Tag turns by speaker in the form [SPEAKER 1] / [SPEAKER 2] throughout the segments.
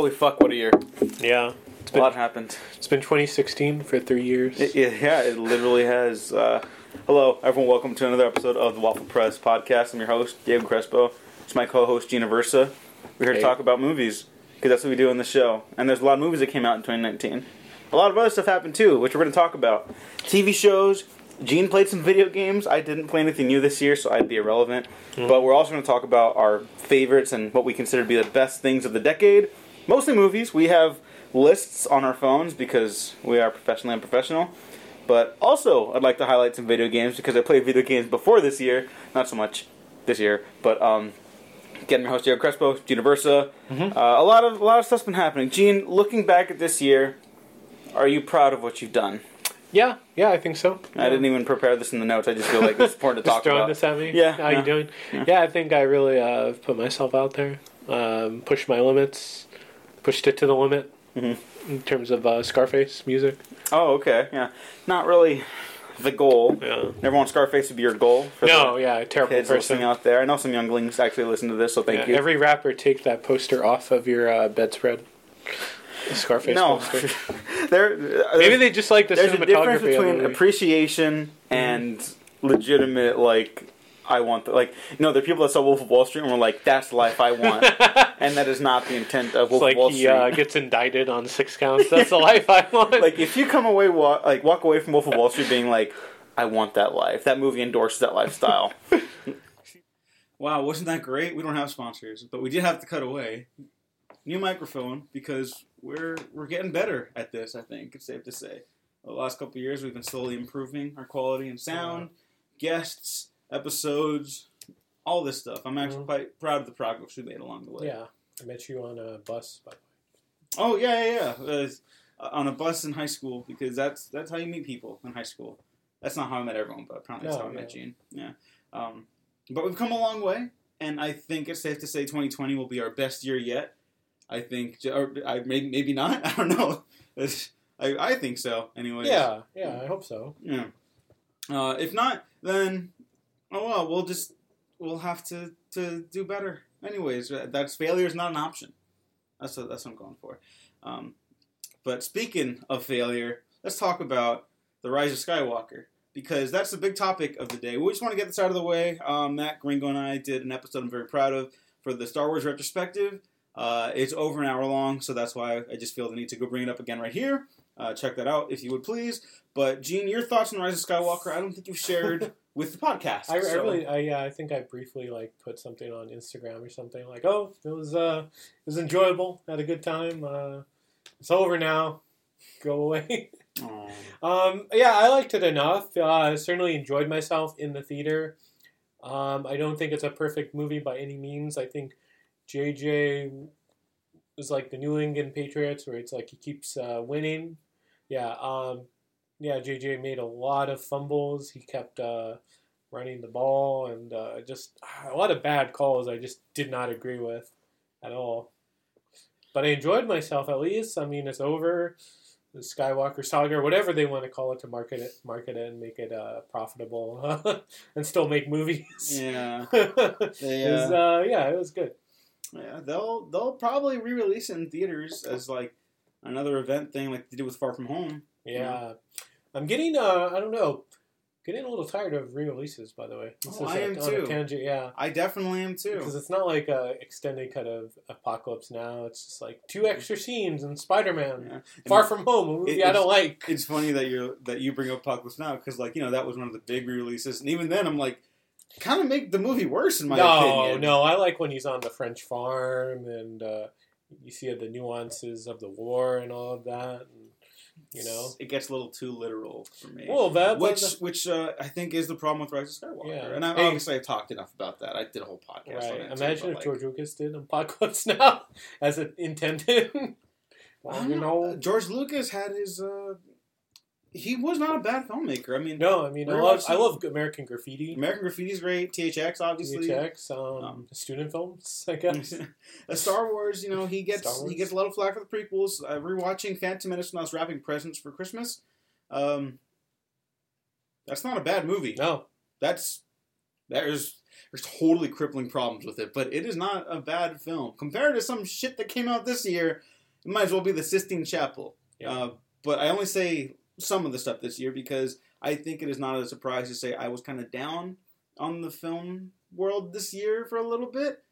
[SPEAKER 1] Holy fuck, what a year.
[SPEAKER 2] Yeah. It's
[SPEAKER 1] A
[SPEAKER 2] been,
[SPEAKER 1] lot happened.
[SPEAKER 2] it's been 2016 for three years.
[SPEAKER 1] It, it- yeah, it literally has. Uh, hello, everyone. Welcome to another episode of the Waffle Press podcast. I'm your host, Diego Crespo. It's my co-host, Gina Versa. We're here to talk about movies because that's what we do on the show. And there's a lot of movies that came out in 2019. A lot of other stuff happened too, which we're going to talk about. TV shows. Gene played some video games. I didn't play anything new this year, so I'd be irrelevant. But we're also going to talk about our favorites and what we consider to be the best things of the decade. Mostly movies. We have lists on our phones because we are professionally unprofessional. But also, I'd like to highlight some video games because I played video games before this year. Not so much this year, but um, getting your host Diego Crespo, Gina Versa. Uh, a lot of a lot of stuff's been happening. Gene, looking back at this year, are you proud of what you've done?
[SPEAKER 2] Yeah, yeah, I think so.
[SPEAKER 1] I didn't even prepare this in the notes. I just feel like it's important to
[SPEAKER 2] Just
[SPEAKER 1] talk
[SPEAKER 2] throwing
[SPEAKER 1] about.
[SPEAKER 2] this at me.
[SPEAKER 1] Yeah,
[SPEAKER 2] How
[SPEAKER 1] yeah.
[SPEAKER 2] you doing?
[SPEAKER 1] Yeah.
[SPEAKER 2] Yeah. I think I really uh, put myself out there, um, pushed my limits, pushed it to the limit
[SPEAKER 1] Mhm.
[SPEAKER 2] in terms of uh, Scarface music.
[SPEAKER 1] Oh, okay, yeah. Not really the goal.
[SPEAKER 2] Yeah.
[SPEAKER 1] Never want Scarface to be your goal. For
[SPEAKER 2] No, yeah, terrible
[SPEAKER 1] kids
[SPEAKER 2] person.
[SPEAKER 1] listening out there. I know some younglings actually listen to this, so thank
[SPEAKER 2] Yeah,
[SPEAKER 1] you.
[SPEAKER 2] Every rapper take that poster off of your uh, bedspread. Scarface
[SPEAKER 1] no, there.
[SPEAKER 2] Maybe they just like the
[SPEAKER 1] there's a difference
[SPEAKER 2] cinematography
[SPEAKER 1] between appreciation and legitimate like I want the, like you know there are people that saw Wolf of Wall Street and were like that's the life I want and that is not the intent of
[SPEAKER 2] It's
[SPEAKER 1] Wolf
[SPEAKER 2] like
[SPEAKER 1] of Wall
[SPEAKER 2] he
[SPEAKER 1] Street.
[SPEAKER 2] uh, gets indicted on six counts. That's the life I want.
[SPEAKER 1] like if you come away wa- like walk away from Wolf of Wall Street being like I want that life that movie endorses that lifestyle. wow, wasn't that great? We don't have sponsors, but we did have to cut away. New microphone because we're we're getting better at this. I think it's safe to say. The last couple of years, we've been slowly improving our quality and sound, guests, episodes, all this stuff. I'm actually
[SPEAKER 2] Mhm.
[SPEAKER 1] quite proud of the progress we made along the way.
[SPEAKER 2] yeah, I met you on a bus. By the way.
[SPEAKER 1] Oh yeah, yeah, yeah. Uh, on a bus in high school because that's that's how you meet people in high school. That's not how I met everyone, but apparently that's
[SPEAKER 2] No,
[SPEAKER 1] how I met
[SPEAKER 2] yeah.
[SPEAKER 1] Gene. Yeah. Um, but we've come a long way, and I think it's safe to say 2020 will be our best year yet. I think, or I maybe maybe not. I don't know. It's- I I think so. Anyway.
[SPEAKER 2] Yeah, yeah, I hope so.
[SPEAKER 1] Yeah. Uh, if not, then oh well, we'll just we'll have to to do better. Anyways, uh, that's failure is not an option. That's what, that's what I'm going for. Um, but speaking of failure, let's talk about the rise of Skywalker because that's the big topic of the day. We just want to get this out of the way. Um, Matt Gringo and I did an episode I'm very proud of for the Star Wars retrospective. Uh, it's over an hour long, so that's why I just feel the need to go bring it up again right here. Uh, check that out if you would please. But Gene, your thoughts on the Rise of Skywalker? I don't think you've shared with the podcast.
[SPEAKER 2] I, I really, I, yeah, I think I briefly like put something on Instagram or something like, oh, it was, uh, it was enjoyable, had a good time. Uh, it's over now, go away. Um, yeah, I liked it enough. Uh, I certainly enjoyed myself in the theater. Um, I don't think it's a perfect movie by any means. I think JJ was like the New England Patriots, where it's like he keeps uh, winning. Yeah, um, yeah. JJ made a lot of fumbles. He kept uh, running the ball, and uh, just a lot of bad calls. I just did not agree with at all. But I enjoyed myself at least. I mean, it's over. The Skywalker saga, or whatever they want to call it, to market it, market it, and make it uh, profitable, and still make movies.
[SPEAKER 1] Yeah.
[SPEAKER 2] It was, yeah, it was good.
[SPEAKER 1] Yeah, they'll they'll probably re-release it in theaters as like another event thing, like they did with Far From Home.
[SPEAKER 2] Yeah, I'm getting. Uh, I don't know. Getting a little tired of re-releases. By the way, This
[SPEAKER 1] Oh,
[SPEAKER 2] is
[SPEAKER 1] I
[SPEAKER 2] a-
[SPEAKER 1] am too.
[SPEAKER 2] tangent, yeah.
[SPEAKER 1] I definitely am too.
[SPEAKER 2] Because it's not like a extended cut of Apocalypse Now. It's just like two extra scenes in Spider-Man,
[SPEAKER 1] Yeah.
[SPEAKER 2] Far From Home, a movie
[SPEAKER 1] It-
[SPEAKER 2] I don't like.
[SPEAKER 1] It's funny that you that you bring up Apocalypse Now because like you know that was one of the big re-releases, and even then I'm like, kind of make the movie worse in my
[SPEAKER 2] no,
[SPEAKER 1] opinion.
[SPEAKER 2] no, I like when he's on the French farm and uh, you see the nuances of the war and all of that. And, you know,
[SPEAKER 1] it gets a little too literal for me.
[SPEAKER 2] well, that
[SPEAKER 1] which
[SPEAKER 2] was
[SPEAKER 1] which uh, I think is the problem with Rise of Skywalker.
[SPEAKER 2] Yeah.
[SPEAKER 1] And I,
[SPEAKER 2] Hey.
[SPEAKER 1] obviously I've talked enough about that. I did a whole podcast on it.
[SPEAKER 2] Imagine
[SPEAKER 1] but,
[SPEAKER 2] if
[SPEAKER 1] like,
[SPEAKER 2] George Lucas did Apocalypse Now as it intended.
[SPEAKER 1] I
[SPEAKER 2] well, you
[SPEAKER 1] know.
[SPEAKER 2] know,
[SPEAKER 1] George Lucas had his. Uh, he was not a bad filmmaker. I mean,
[SPEAKER 2] no, I mean, I love, I love American Graffiti.
[SPEAKER 1] American Graffiti's great. THX obviously.
[SPEAKER 2] VHX, um,
[SPEAKER 1] Um,
[SPEAKER 2] student films, I guess.
[SPEAKER 1] Star Wars, you know, he gets he gets a lot of flack for the prequels. Uh, rewatching Phantom Menace when I was wrapping presents for Christmas. Um, that's not a bad movie.
[SPEAKER 2] No,
[SPEAKER 1] That's There's there's totally crippling problems with it, but it is not a bad film compared to some shit that came out this year. It might as well be the Sistine Chapel.
[SPEAKER 2] Yeah.
[SPEAKER 1] Uh, but I only say some of the stuff this year because I think it is not a surprise to say I was kind of down on the film world this year for a little bit.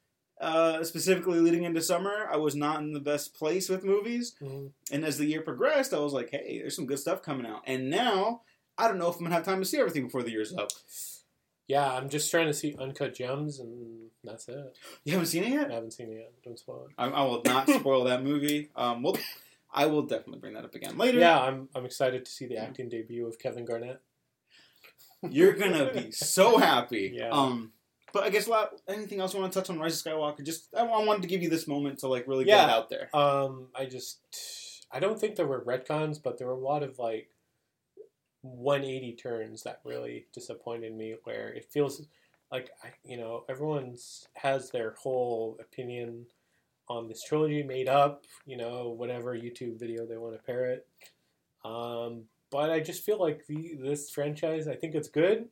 [SPEAKER 1] Uh, specifically leading into summer, I was not in the best place with movies.
[SPEAKER 2] Mhm.
[SPEAKER 1] And as the year progressed, I was like, hey, there's some good stuff coming out. And now, I don't know if I'm going to have time to see everything before the year's up.
[SPEAKER 2] Yeah, I'm just trying to see Uncut Gems, and that's it.
[SPEAKER 1] You haven't seen it yet?
[SPEAKER 2] I haven't seen it yet. Don't spoil it.
[SPEAKER 1] I, I will not spoil that movie. Um, well, I will definitely bring that up again later.
[SPEAKER 2] Yeah, I'm I'm excited to see the acting debut of Kevin Garnett.
[SPEAKER 1] You're going to be so happy.
[SPEAKER 2] Yeah.
[SPEAKER 1] Um, but I guess a lot, anything else you want to touch on Rise of Skywalker? Just I I wanted to give you this moment to like really
[SPEAKER 2] Yeah.
[SPEAKER 1] get it out there.
[SPEAKER 2] Um, I just I don't think there were retcons, but there were a lot of like 180 turns that really disappointed me. Where it feels like I, you know everyone's has their whole opinion on this trilogy made up. You know whatever YouTube video they want to parrot. Um, but I just feel like the this franchise. I think it's good.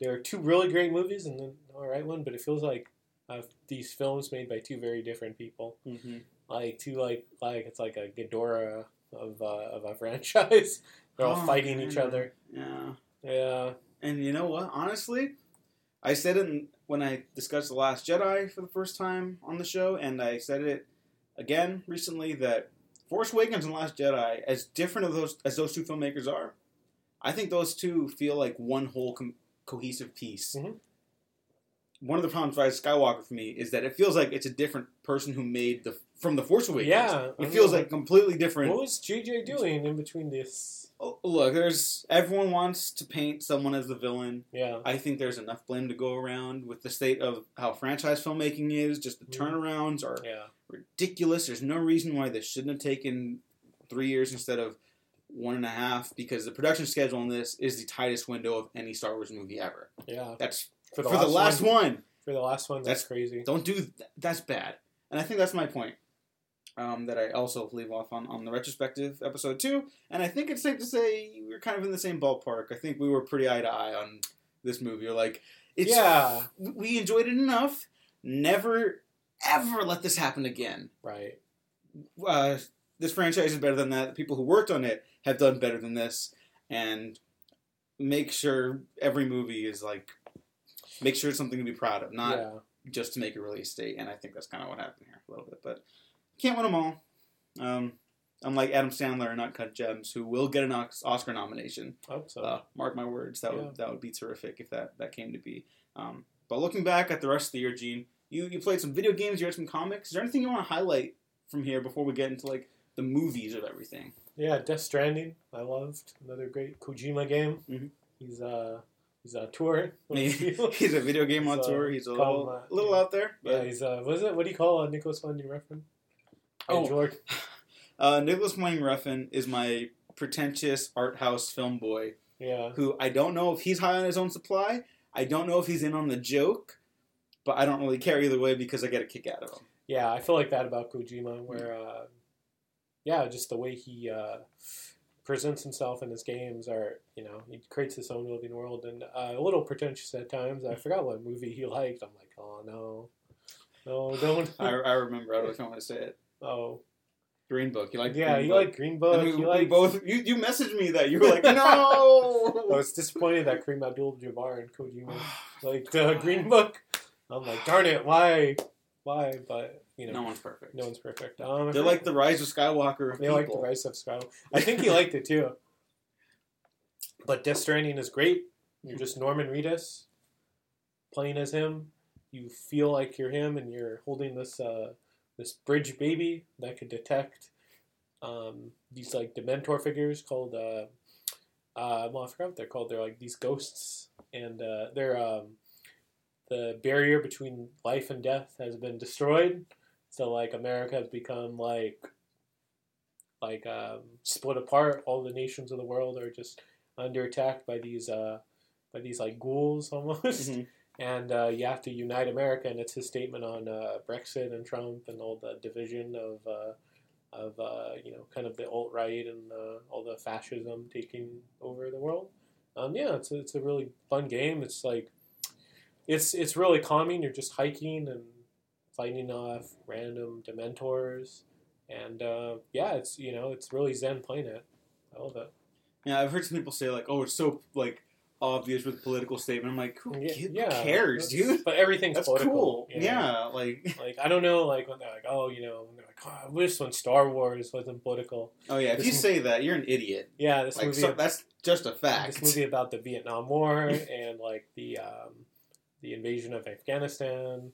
[SPEAKER 2] There are two really great movies and then all right one, but it feels like uh, these films made by two very different people
[SPEAKER 1] Mm-hmm.
[SPEAKER 2] like two like like it's like a Ghidorah of uh, of a franchise. They're all
[SPEAKER 1] Oh,
[SPEAKER 2] fighting each other.
[SPEAKER 1] Yeah.
[SPEAKER 2] Yeah,
[SPEAKER 1] And you know what? Honestly, I said it in, when I discussed The Last Jedi for the first time on the show, and I said it again recently that Force Awakens and Last Jedi, as different of those as those two filmmakers are, I think those two feel like one whole com- cohesive piece.
[SPEAKER 2] Mhm.
[SPEAKER 1] One of the problems with Rise Skywalker for me is that it feels like it's a different person who made the from the Force Awakens.
[SPEAKER 2] Yeah, I
[SPEAKER 1] it feels
[SPEAKER 2] know.
[SPEAKER 1] like completely different.
[SPEAKER 2] what was JJ doing in between this?
[SPEAKER 1] Oh, look, there's everyone wants to paint someone as the villain.
[SPEAKER 2] Yeah,
[SPEAKER 1] I think there's enough blame to go around with the state of how franchise filmmaking is. Just the
[SPEAKER 2] Mhm.
[SPEAKER 1] turnarounds are
[SPEAKER 2] yeah,
[SPEAKER 1] ridiculous. There's no reason why this shouldn't have taken three years instead of one and a half because the production schedule on this is the tightest window of any Star Wars movie ever.
[SPEAKER 2] yeah.
[SPEAKER 1] That's
[SPEAKER 2] For
[SPEAKER 1] for
[SPEAKER 2] the,
[SPEAKER 1] the, last
[SPEAKER 2] one,
[SPEAKER 1] one.
[SPEAKER 2] For the last one, that's,
[SPEAKER 1] That's-
[SPEAKER 2] crazy.
[SPEAKER 1] Don't do th- that's bad. And I think that's my point. Um, that I also leave off on, on the retrospective episode two, and I think it's safe to say we're kind of in the same ballpark. I think we were pretty eye to eye on this movie. You're like, it's
[SPEAKER 2] yeah,
[SPEAKER 1] we enjoyed it enough. Never, ever let this happen again.
[SPEAKER 2] right.
[SPEAKER 1] Uh, this franchise is better than that. The people who worked on it have done better than this, and make sure every movie is like, make sure it's something to be proud of, not
[SPEAKER 2] yeah,
[SPEAKER 1] just to make a release date. And I think that's kind of what happened here a little bit, but can't win them all. Um, unlike Adam Sandler and Uncut Gems, who will get an Oscar nomination.
[SPEAKER 2] I hope so.
[SPEAKER 1] Uh, mark my words, that
[SPEAKER 2] Yeah.
[SPEAKER 1] would that would be terrific if that that came to be. Um, but looking back at the rest of the year, Gene, you you played some video games, you read some comics. Is there anything you want to highlight from here before we get into like the movies of everything?
[SPEAKER 2] yeah, Death Stranding. I loved another great Kojima game.
[SPEAKER 1] Mhm.
[SPEAKER 2] He's uh he's on tour.
[SPEAKER 1] he's a video game on
[SPEAKER 2] He's,
[SPEAKER 1] tour. He's a little,
[SPEAKER 2] uh,
[SPEAKER 1] a little
[SPEAKER 2] yeah.
[SPEAKER 1] out there.
[SPEAKER 2] yeah, he's uh what is it? What do you call uh, Nicolas Winding Refn?
[SPEAKER 1] Oh.
[SPEAKER 2] George.
[SPEAKER 1] uh, Nicolas Winding Refn is my pretentious art house film boy
[SPEAKER 2] Yeah.
[SPEAKER 1] who I don't know if he's high on his own supply. I don't know if he's in on the joke, but I don't really care either way because I get a kick out of him.
[SPEAKER 2] Yeah, I feel like that about Kojima, where, uh, yeah, just the way he uh, presents himself in his games are, you know, he creates his own living world and uh, a little pretentious at times. I forgot what movie he liked. I'm like, oh no, no, don't.
[SPEAKER 1] I, I remember. I don't know if I want to say it.
[SPEAKER 2] oh,
[SPEAKER 1] Green Book. You like?
[SPEAKER 2] yeah,
[SPEAKER 1] Green
[SPEAKER 2] you
[SPEAKER 1] Book.
[SPEAKER 2] like Green Book.
[SPEAKER 1] We,
[SPEAKER 2] You like.
[SPEAKER 1] both. You, you messaged me that you were like, no.
[SPEAKER 2] I was disappointed that Kareem Abdul-Jabbar and Kojima like uh, Green Book. I'm like, darn it, why, why? But you know,
[SPEAKER 1] no one's perfect.
[SPEAKER 2] no one's perfect. Um,
[SPEAKER 1] They're like the Rise of Skywalker. Of
[SPEAKER 2] They like the. Rise of Skywalker. I think he liked it too. But Death Stranding is great. You're just Norman Reedus playing as him. You feel like you're him, and you're holding this uh, this bridge baby that could detect um, these like Dementor figures called. Uh, uh, well, I forgot what they're called. They're like these ghosts, and uh, they're um, the barrier between life and death has been destroyed. So like America has become like like um, split apart. All the nations of the world are just under attack by these uh, by these like ghouls almost,
[SPEAKER 1] Mhm.
[SPEAKER 2] and uh, you have to unite America. And it's his statement on uh, Brexit and Trump and all the division of uh, of uh, you know kind of the alt right and uh, all the fascism taking over the world. Um, yeah, it's a, it's a really fun game. It's like it's it's really calming. You're just hiking and fighting off random Dementors, and uh, yeah, it's you know it's really zen playing it. I love it.
[SPEAKER 1] Yeah, I've heard some people say like, "Oh, it's so like obvious with political statement." I'm like, who,
[SPEAKER 2] Yeah,
[SPEAKER 1] who
[SPEAKER 2] yeah,
[SPEAKER 1] cares, dude?
[SPEAKER 2] But everything's
[SPEAKER 1] That's
[SPEAKER 2] political.
[SPEAKER 1] cool.
[SPEAKER 2] you know?
[SPEAKER 1] Yeah, like
[SPEAKER 2] Like I don't know, like when they're like, oh, you know, they're like, oh, I wish when Star Wars wasn't political.
[SPEAKER 1] oh yeah, if you say that, you're an idiot.
[SPEAKER 2] Yeah, this
[SPEAKER 1] Like
[SPEAKER 2] movie,
[SPEAKER 1] so, that's just a fact.
[SPEAKER 2] this movie about the Vietnam War and like the um, the invasion of Afghanistan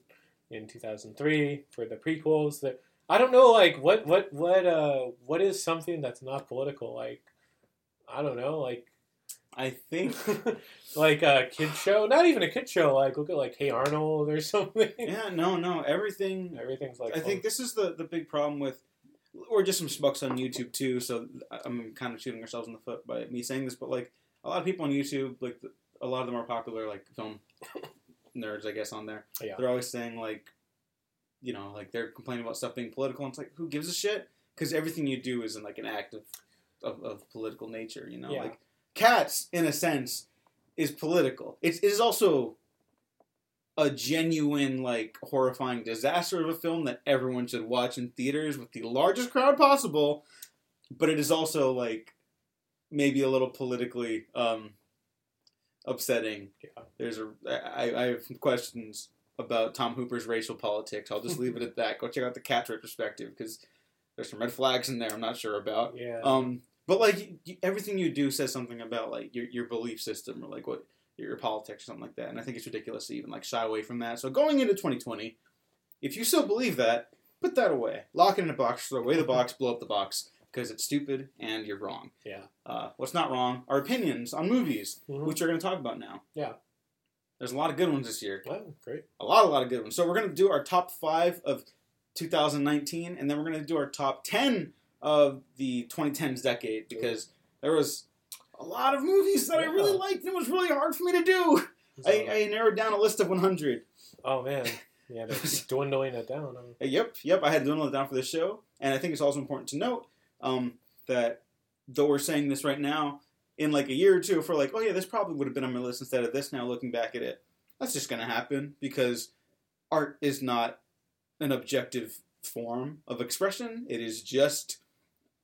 [SPEAKER 2] in two thousand three for the prequels. That I don't know, like what what what uh what is something that's not political? Like I don't know, like
[SPEAKER 1] I think.
[SPEAKER 2] like a kid show, not even a kid show. Like look at like Hey Arnold or something.
[SPEAKER 1] Yeah, no, no, everything.
[SPEAKER 2] Everything's like
[SPEAKER 1] I think this is the the big problem with, or just some schmucks on YouTube too. So I'm kind of shooting ourselves in the foot by me saying this, but like a lot of people on YouTube, like a lot of them are popular like film nerds, I guess, on there.
[SPEAKER 2] Yeah.
[SPEAKER 1] They're always saying like, you know, like they're complaining about stuff being political. And it's like, who gives a shit? Because everything you do is in like an act of, of, of political nature. You know,
[SPEAKER 2] Yeah.
[SPEAKER 1] like cats in a sense is political. It's it is also a genuine like horrifying disaster of a film that everyone should watch in theaters with the largest crowd possible. But it is also like maybe a little politically um, upsetting.
[SPEAKER 2] Yeah.
[SPEAKER 1] There's a I, I have questions about Tom Hooper's racial politics. I'll just leave it at that. Go check out the Cats retrospective because there's some red flags in there. I'm not sure about.
[SPEAKER 2] Yeah.
[SPEAKER 1] Um, but like everything you do says something about like your your belief system or like what your politics or something like that. And I think it's ridiculous to even like shy away from that. So going into 2020, if you still believe that, put that away. Lock it in a box. Throw away the box. Blow up the box because it's stupid and you're wrong.
[SPEAKER 2] yeah.
[SPEAKER 1] Uh, what's not wrong are opinions on movies,
[SPEAKER 2] Mhm.
[SPEAKER 1] which we're going to talk about now.
[SPEAKER 2] Yeah.
[SPEAKER 1] There's a lot of good ones this year.
[SPEAKER 2] Well, great.
[SPEAKER 1] A lot, a lot of good ones. So we're going to do our top five of 2019, and then we're going to do our top 10 of the 2010s decade because there was a lot of movies that I really liked and it was really hard for me to do.
[SPEAKER 2] So-
[SPEAKER 1] I, I narrowed down a list of 100.
[SPEAKER 2] oh man, yeah, they're dwindling it down.
[SPEAKER 1] Yep, yep. I had to dwindle it down for this show, and I think it's also important to note um, that though we're saying this right now, in like a year or two, if we're like, oh yeah, this probably would have been on my list instead of this. Now looking back at it, that's just going to happen because art is not an objective form of expression. It is just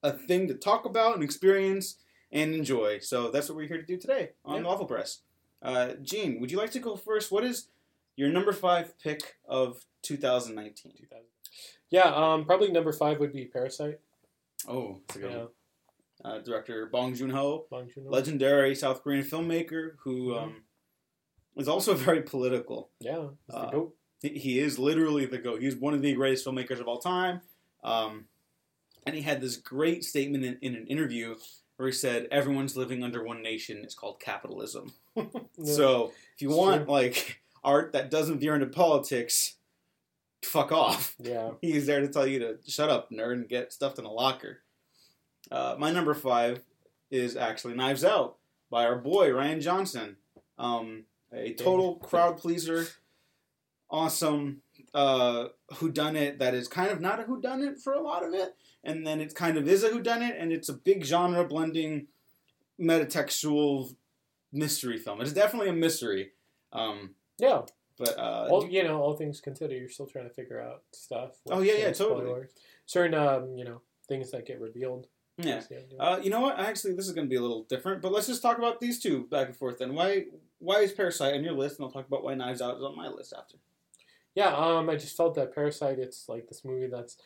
[SPEAKER 1] a thing to talk about and experience and enjoy. So that's what we're here to do today on
[SPEAKER 2] Yeah.
[SPEAKER 1] the Waffle Press. Uh, Gene, would you like to go first? What is your number five pick of 2019?
[SPEAKER 2] 2000. Yeah, um, probably number five would be Parasite.
[SPEAKER 1] Oh, that's a good
[SPEAKER 2] Yeah,
[SPEAKER 1] one. Uh, director Bong Joon Ho, legendary South Korean filmmaker who
[SPEAKER 2] Mhm.
[SPEAKER 1] um, is also very political.
[SPEAKER 2] Yeah, he's the
[SPEAKER 1] Uh,
[SPEAKER 2] goat.
[SPEAKER 1] He- He is literally the GOAT. He's one of the greatest filmmakers of all time. Um, and he had this great statement in, in an interview where he said, Everyone's living under one nation. It's called capitalism.
[SPEAKER 2] Yeah.
[SPEAKER 1] So if you want, like, art that doesn't veer into politics, fuck off.
[SPEAKER 2] yeah,
[SPEAKER 1] He's there to tell you to shut up, nerd, and get stuffed in a locker. Uh, my number five is actually Knives Out by our boy Rian Johnson. Um, a total crowd pleaser, awesome uh, whodunit that is kind of not a whodunit for a lot of it, and then it kind of is a whodunit, and it's a big genre blending metatextual mystery film. It's definitely a mystery. Um,
[SPEAKER 2] yeah.
[SPEAKER 1] But uh,
[SPEAKER 2] All, you know, all things considered, you're still trying to figure out stuff.
[SPEAKER 1] Oh, yeah, yeah, totally.
[SPEAKER 2] spoilers. Certain, um, you know, things that get revealed.
[SPEAKER 1] yeah. Uh, you know what? Actually, this is going to be a little different, but let's just talk about these two back and forth. Then, why why is Parasite on your list? And I'll talk about why Knives Out is on my list after.
[SPEAKER 2] Yeah, um, I just felt that Parasite. It's like this movie that's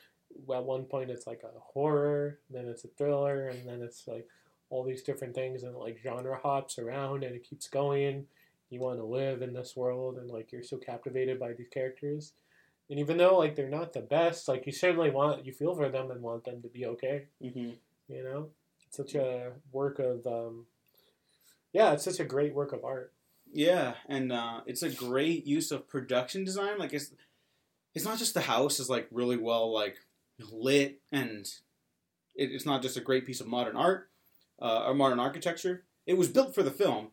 [SPEAKER 2] at one point it's like a horror, then it's a thriller, and then it's like all these different things, and like genre hops around, and it keeps going. You want to live in this world, and like you're so captivated by these characters, and even though like they're not the best, like you certainly want you feel for them and want them to be okay.
[SPEAKER 1] Mm-hmm.
[SPEAKER 2] You know, it's such a work of, um, yeah, it's such a great work of art.
[SPEAKER 1] Yeah, and uh, it's a great use of production design. Like it's it's not just the house is like really well like lit, and it, it's not just a great piece of modern art uh, or modern architecture. It was built for the film,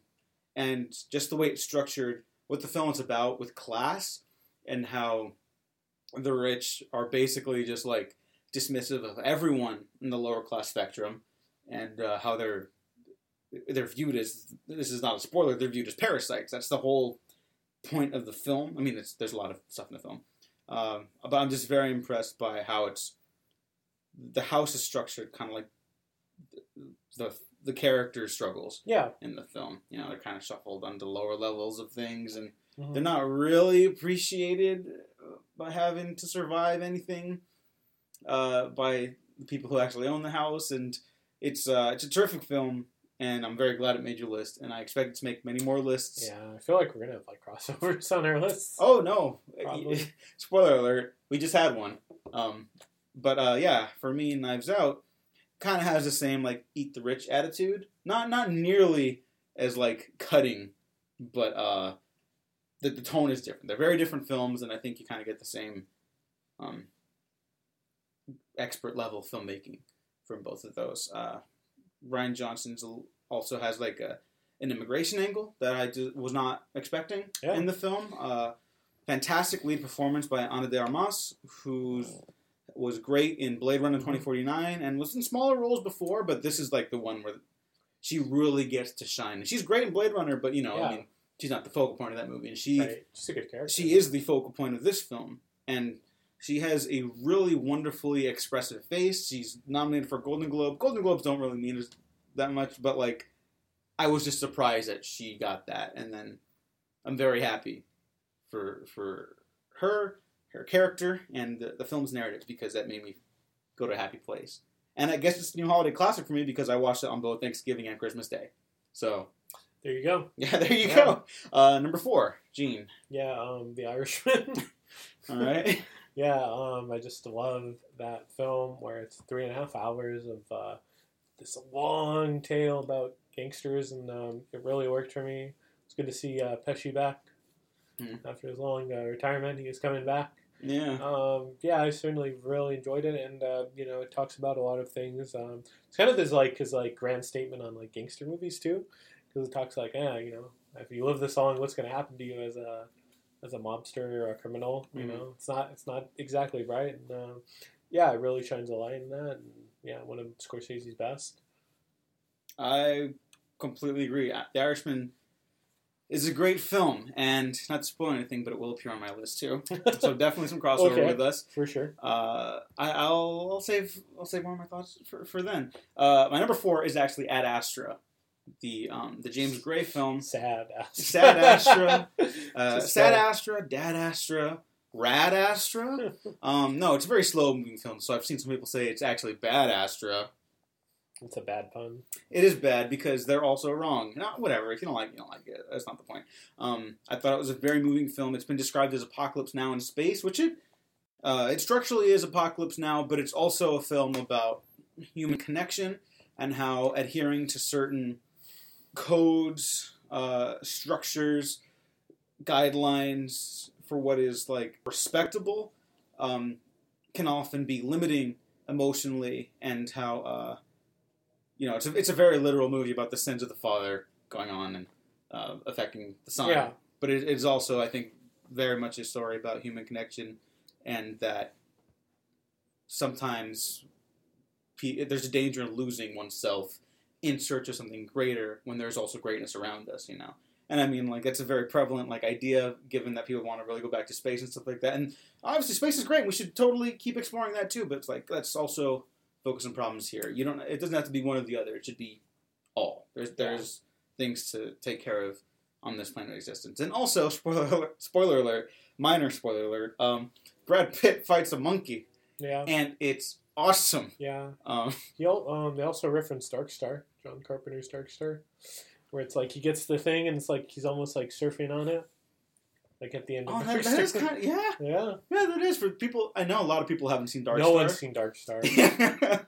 [SPEAKER 1] and just the way it's structured, what the film is about with class, and how the rich are basically just like dismissive of everyone in the lower class spectrum, and uh, how they're they're viewed as this is not a spoiler. They're viewed as parasites. That's the whole point of the film. I mean, there's a lot of stuff in the film, um, but I'm just very impressed by how it's the house is structured, kind of like the the character struggles
[SPEAKER 2] Yeah.
[SPEAKER 1] in the film. You know, they're kind of shuffled onto lower levels of things, and
[SPEAKER 2] Mhm.
[SPEAKER 1] they're not really appreciated by having to survive anything uh, by the people who actually own the house. And it's uh, it's a terrific film, and I'm very glad it made your list. And I expect it to make many more lists.
[SPEAKER 2] Yeah, I feel like we're gonna have like crossovers on our lists.
[SPEAKER 1] Oh no! Spoiler alert: we just had one. Um, but uh, yeah, for me, Knives Out kind of has the same like eat the rich attitude. Not not nearly as like cutting, but uh, the the tone is different. They're very different films, and I think you kind of get the same um, expert level filmmaking from both of those. Uh, Rian Johnson's also has like a an immigration angle that I ju- was not expecting
[SPEAKER 2] Yeah.
[SPEAKER 1] in the film. Uh, fantastic lead performance by Ana de Armas, who was great in Blade Runner mm-hmm. 2049 and was in smaller roles before, but this is like the one where she really gets to shine. And she's great in Blade Runner, but you know,
[SPEAKER 2] Yeah.
[SPEAKER 1] I mean, she's not the focal point of that movie, and she
[SPEAKER 2] Right. She's a good character.
[SPEAKER 1] she is the focal point of this film, and she has a really wonderfully expressive face. She's nominated for Golden Globe. Golden Globes don't really mean that much, but like, I was just surprised that she got that, and then I'm very happy for for her, her character, and the, the film's narrative because that made me go to a happy place. And I guess it's a new holiday classic for me because I watched it on both Thanksgiving and Christmas Day. So
[SPEAKER 2] There you go.
[SPEAKER 1] yeah, there you
[SPEAKER 2] Yeah.
[SPEAKER 1] go. Uh, number four, Gene.
[SPEAKER 2] Yeah, um, The Irishman.
[SPEAKER 1] All right.
[SPEAKER 2] yeah, um, I just love that film where it's three and a half hours of uh, this long tale about gangsters, and um, it really worked for me. It's good to see uh, Pesci back
[SPEAKER 1] Mhm.
[SPEAKER 2] after his long uh, retirement. He was coming back.
[SPEAKER 1] Yeah.
[SPEAKER 2] Um, yeah, I certainly really enjoyed it, and uh, you know, it talks about a lot of things. Um, it's kind of this like his like grand statement on like gangster movies too, because it talks like, yeah, you know, if you live this long, what's going to happen to you as a as a mobster or a criminal? You
[SPEAKER 1] Mhm.
[SPEAKER 2] know, it's not it's not exactly right. And uh, yeah, it really shines a light in that. And yeah, one of Scorsese's best.
[SPEAKER 1] I completely agree. The Irishman is a great film, and not to spoil anything, but it will appear on my list too. so definitely some crossover
[SPEAKER 2] Okay.
[SPEAKER 1] with us.
[SPEAKER 2] For sure.
[SPEAKER 1] Uh, I, I'll, I'll save I'll save more of my thoughts for, for then. Uh, my number four is actually Ad Astra, the um, the James Gray film.
[SPEAKER 2] Sad. Astra.
[SPEAKER 1] Sad Astra. Uh, Sad
[SPEAKER 2] sad.
[SPEAKER 1] Astra, Dad Astra, Rad Astra. Um, no, it's a very slow moving film, so I've seen some people say it's actually Bad Astra.
[SPEAKER 2] It's a bad pun.
[SPEAKER 1] It is bad because they're also wrong. Not whatever. If you don't like, it, you don't like it. That's not the point. Um, I thought it was a very moving film. It's been described as Apocalypse Now in space, which it uh, it structurally is Apocalypse Now, but it's also a film about human connection and how adhering to certain codes, uh, structures, guidelines for what is like respectable um, can often be limiting emotionally, and how uh, you know it's a, it's a very literal movie about the sins of the father going on and uh, affecting the son.
[SPEAKER 2] Yeah.
[SPEAKER 1] But it, it's also, I think, very much a story about human connection and that sometimes pe- there's a danger in losing oneself in search of something greater when there's also greatness around us, you know. And I mean, like that's a very prevalent like idea, given that people want to really go back to space and stuff like that. And obviously, space is great. We should totally keep exploring that too. But it's like let's also focus on problems here. You don't. It doesn't have to be one or the other. It should be all. There's there's things to take care of on this planet of existence. And also, spoiler alert, spoiler alert, minor spoiler alert. Um, Brad Pitt fights a monkey,
[SPEAKER 2] Yeah.
[SPEAKER 1] and it's awesome.
[SPEAKER 2] Yeah.
[SPEAKER 1] Um,
[SPEAKER 2] He um, they also reference Dark Star, John Carpenter's Dark Star, where it's like he gets the thing and it's like he's almost like surfing on it, like at the end of
[SPEAKER 1] oh,
[SPEAKER 2] Dark
[SPEAKER 1] that, that is kind of yeah,
[SPEAKER 2] yeah.
[SPEAKER 1] yeah. That is for people. I know a lot of people haven't seen Dark Star,
[SPEAKER 2] no
[SPEAKER 1] Star.
[SPEAKER 2] one's seen Dark Star.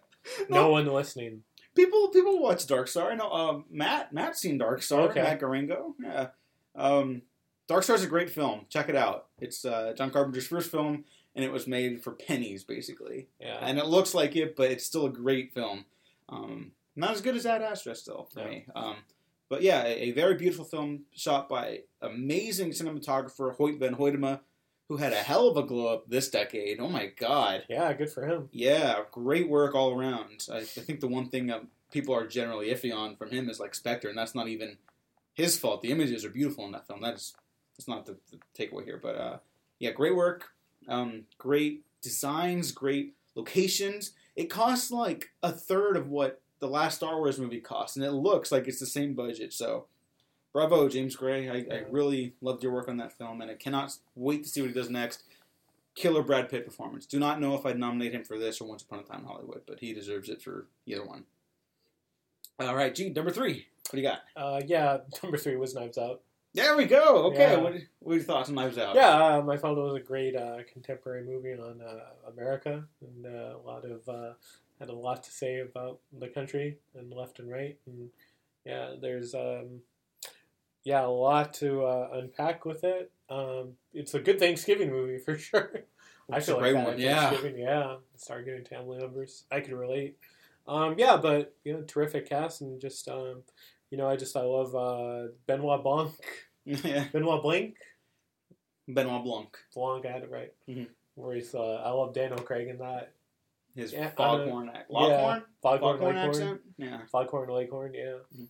[SPEAKER 1] no,
[SPEAKER 2] no one listening.
[SPEAKER 1] people people watch Dark Star. I know um, Matt Matt's seen Dark Star.
[SPEAKER 2] Okay.
[SPEAKER 1] Matt Garingo. Yeah. Um, Dark Star's a great film. Check it out. It's uh, John Carpenter's first film, and it was made for pennies, basically.
[SPEAKER 2] Yeah.
[SPEAKER 1] And it looks like it, but it's still a great film. Um, not as good as Ad Astra, still for
[SPEAKER 2] Yeah.
[SPEAKER 1] me. Um, but yeah, a, a very beautiful film shot by amazing cinematographer Hoyt Van Hoytema, who had a hell of a glow up this decade. Oh my god.
[SPEAKER 2] Yeah, good for him.
[SPEAKER 1] Yeah, great work all around. I, I think the one thing um, people are generally iffy on from him is like Spectre, and that's not even his fault. The images are beautiful in that film. That is That's not the, the takeaway here, but uh, yeah, great work. Um, great designs, great locations. It costs like a third of what the last Star Wars movie cost, and it looks like it's the same budget. So, bravo, James Gray. I, I really loved your work on that film, and I cannot wait to see what he does next. Killer Brad Pitt performance. Do not know if I'd nominate him for this or Once Upon a Time in Hollywood, but he deserves it for either one. All right, G, number three. What do you got?
[SPEAKER 2] Uh, yeah, number three was Knives Out.
[SPEAKER 1] There we go. Okay,
[SPEAKER 2] Yeah.
[SPEAKER 1] what, what are your thoughts on Knives Out?
[SPEAKER 2] Yeah, um, I felt it was a great uh, contemporary movie on uh, America, and uh, a lot of uh, had a lot to say about the country and left and right, and yeah, there's um, yeah a lot to uh, unpack with it. Um, it's a good Thanksgiving movie for sure. I feel like that
[SPEAKER 1] one, yeah.
[SPEAKER 2] Thanksgiving, yeah. Start getting family members. I could relate. Um, yeah, but you know, terrific cast and just um, you know, I just I love uh, Benoit Blanc.
[SPEAKER 1] yeah.
[SPEAKER 2] Benoit Blanc.
[SPEAKER 1] Benoit Blanc.
[SPEAKER 2] Blanc, I had it right.
[SPEAKER 1] Mhm.
[SPEAKER 2] Where he's, uh, I love Daniel Craig in that.
[SPEAKER 1] His
[SPEAKER 2] Yeah,
[SPEAKER 1] foghorn
[SPEAKER 2] yeah. Foghorn,
[SPEAKER 1] Foghorn accent? Yeah.
[SPEAKER 2] Foghorn Leghorn, yeah.
[SPEAKER 1] Mhm.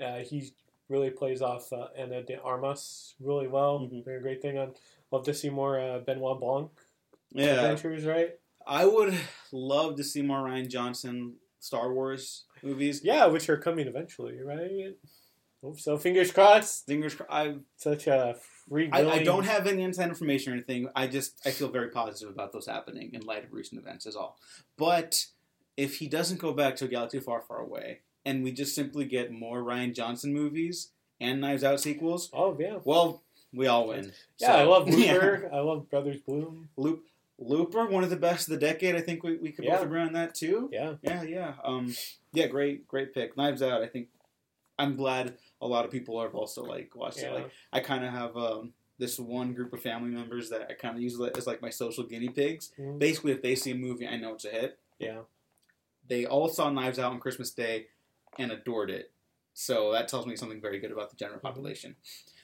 [SPEAKER 2] Uh, he really plays off uh, Ana de Armas really well.
[SPEAKER 1] Mhm.
[SPEAKER 2] Very great thing. I'd love to see more uh, Benoit Blanc
[SPEAKER 1] Yeah.
[SPEAKER 2] adventures, right?
[SPEAKER 1] I would love to see more Rian Johnson Star Wars movies.
[SPEAKER 2] Yeah, which are coming eventually, right? Hope so. Fingers crossed.
[SPEAKER 1] Fingers cro- I,
[SPEAKER 2] Such a.
[SPEAKER 1] I, I don't have any inside information or anything. I just I feel very positive about those happening in light of recent events is all. But if he doesn't go back to a galaxy far, far away, and we just simply get more Rian Johnson movies and Knives Out sequels,
[SPEAKER 2] Oh yeah.
[SPEAKER 1] well, we all win.
[SPEAKER 2] Yeah,
[SPEAKER 1] So-
[SPEAKER 2] I love
[SPEAKER 1] yeah.
[SPEAKER 2] Looper. I love Brothers Bloom.
[SPEAKER 1] Loop, Looper, one of the best of the decade. I think we, we could
[SPEAKER 2] Yeah.
[SPEAKER 1] both agree on that too.
[SPEAKER 2] Yeah.
[SPEAKER 1] Yeah, yeah. Um, yeah, great, great pick. Knives Out. I think I'm glad a lot of people have also like watched it. Like I kind of have um, this one group of family members that I kind of use as like my social guinea pigs.
[SPEAKER 2] Mhm.
[SPEAKER 1] Basically, if they see a movie, I know it's a hit.
[SPEAKER 2] Yeah.
[SPEAKER 1] They all saw Knives Out on Christmas Day and adored it. So that tells me something very good about the general
[SPEAKER 2] Mm-hmm.
[SPEAKER 1] population.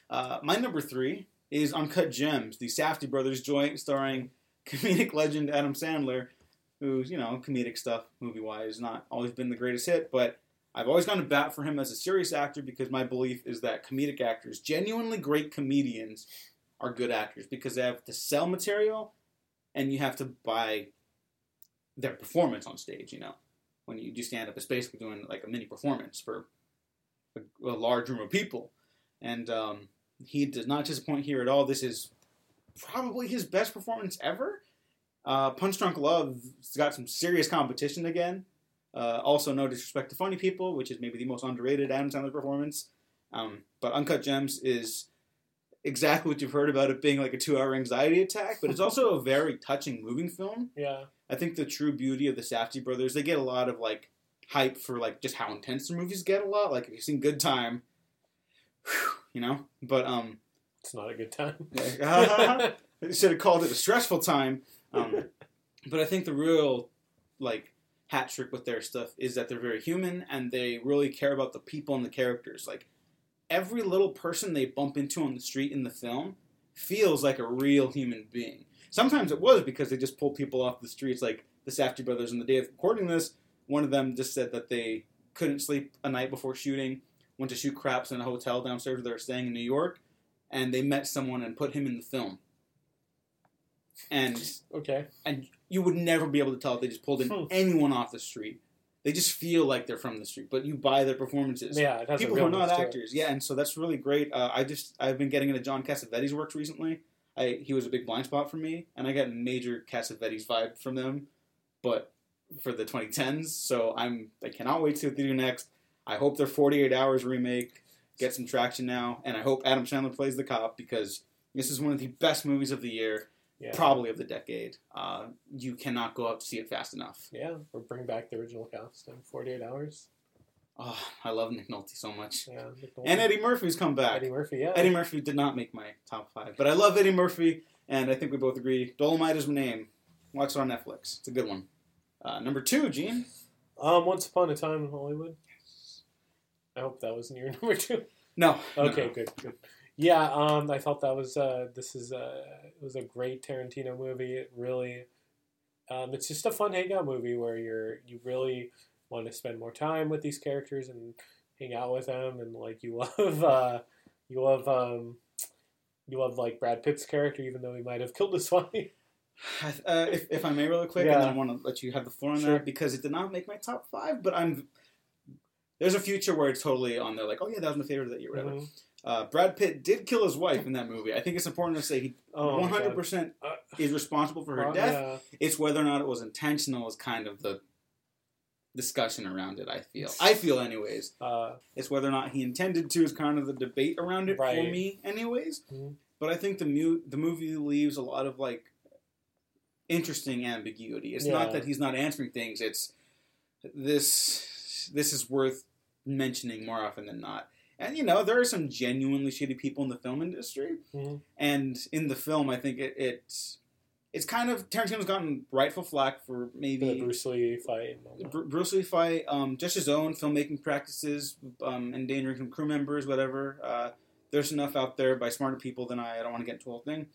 [SPEAKER 1] Uh, my number three is Uncut Gems, the Safdie brothers joint starring comedic legend Adam Sandler, who's, you know, comedic stuff, movie wise, not always been the greatest hit, but I've always gone to bat for him as a serious actor because my belief is that comedic actors, genuinely great comedians, are good actors because they have to sell material and you have to buy their performance on stage, you know. When you do stand up, it's basically doing like a mini performance for a, a large room of people. And um, he does not disappoint here at all. This is probably his best performance ever. Uh, Punch Drunk Love's got some serious competition again. Uh, also, no disrespect to Funny People, which is maybe the most underrated Adam Sandler performance. Um, but Uncut Gems is exactly what you've heard about it being like a two-hour anxiety attack, but it's also a very touching, moving film.
[SPEAKER 2] Yeah.
[SPEAKER 1] I think the true beauty of the Safdie brothers, they get a lot of like hype for like just how intense their movies get a lot. Like if you've seen Good Time, whew, you know. But um,
[SPEAKER 2] It's not a good time.
[SPEAKER 1] I should have called it a stressful time. Um, but I think the real like hat trick with their stuff is that they're very human and they really care about the people and the characters. Like every little person they bump into on the street in the film feels like a real human being. Sometimes it was because they just pulled people off the streets, like the Safdie brothers. On the day of recording this, one of them just said that they couldn't sleep a night before shooting, went to shoot craps in a hotel downstairs where they were staying in New York, and they met someone and put him in the film. And
[SPEAKER 2] okay.
[SPEAKER 1] and you would never be able to tell if they just pulled in
[SPEAKER 2] Hmm.
[SPEAKER 1] anyone off the street. They just feel like they're from the street, but you buy their performances.
[SPEAKER 2] Yeah, it has
[SPEAKER 1] People
[SPEAKER 2] a
[SPEAKER 1] who are not
[SPEAKER 2] realness to it.
[SPEAKER 1] actors, yeah, and so that's really great. Uh, I just I've been getting into John Cassavetes' works recently. I he was a big blind spot for me, and I got major Cassavetes vibe from them, but for the 2010s. So I'm I cannot wait to see what they do next. I hope their 48 Hours remake gets some traction now, and I hope Adam Sandler plays the cop because this is one of the best movies of the year
[SPEAKER 2] Yeah.
[SPEAKER 1] probably of the decade. Uh, you cannot go out to see it fast enough.
[SPEAKER 2] Yeah, or bring back the original cast in 48 hours.
[SPEAKER 1] Oh, I love Nick Nolte so much.
[SPEAKER 2] Yeah,
[SPEAKER 1] And Eddie Murphy's come back.
[SPEAKER 2] Eddie Murphy. Yeah,
[SPEAKER 1] Eddie Murphy did not make my top five, but I love Eddie Murphy, and I think we both agree Dolomite is my name. Watch it on Netflix. It's a good one. Uh, number two, Gene.
[SPEAKER 2] Um, Once Upon a Time in Hollywood. I hope that wasn't your number two.
[SPEAKER 1] No. no,
[SPEAKER 2] Okay,
[SPEAKER 1] no.
[SPEAKER 2] good, good. Yeah, um, I felt that was uh, this is a it was a great Tarantino movie. It really, um, it's just a fun hangout movie where you're you really want to spend more time with these characters and hang out with them, and like you love uh, you love um, you love like Brad Pitt's character, even though he might have killed his wife.
[SPEAKER 1] Uh, if, if I may, really quick,
[SPEAKER 2] Yeah.
[SPEAKER 1] and then I want to let you have the floor on
[SPEAKER 2] Sure.
[SPEAKER 1] that because it did not make my top five, but I'm. There's a future where it's totally on there, like, oh yeah, that was my favorite of that year, whatever.
[SPEAKER 2] Mhm.
[SPEAKER 1] Uh, Brad Pitt did kill his wife in that movie. I think it's important to say he
[SPEAKER 2] Oh,
[SPEAKER 1] 100%
[SPEAKER 2] Uh,
[SPEAKER 1] is responsible for her
[SPEAKER 2] Well,
[SPEAKER 1] death.
[SPEAKER 2] yeah.
[SPEAKER 1] It's whether or not it was intentional is kind of the discussion around it. I feel. I feel, anyways.
[SPEAKER 2] Uh,
[SPEAKER 1] It's whether or not he intended to is kind of the debate around it for me, anyways.
[SPEAKER 2] Mhm.
[SPEAKER 1] But I think the mu- the movie leaves a lot of like interesting ambiguity. It's not that he's not answering things. It's this this is worth mentioning more often than not. And you know there are some genuinely shitty people in the film industry,
[SPEAKER 2] Mhm.
[SPEAKER 1] and in the film I think it, it's it's kind of Tarantino's gotten rightful flack for maybe
[SPEAKER 2] the Bruce Lee fight. and all that.
[SPEAKER 1] Br- Bruce Lee fight, um, just his own filmmaking practices, um, endangering some crew members, whatever. Uh, there's enough out there by smarter people than I. I don't want to get into the whole thing.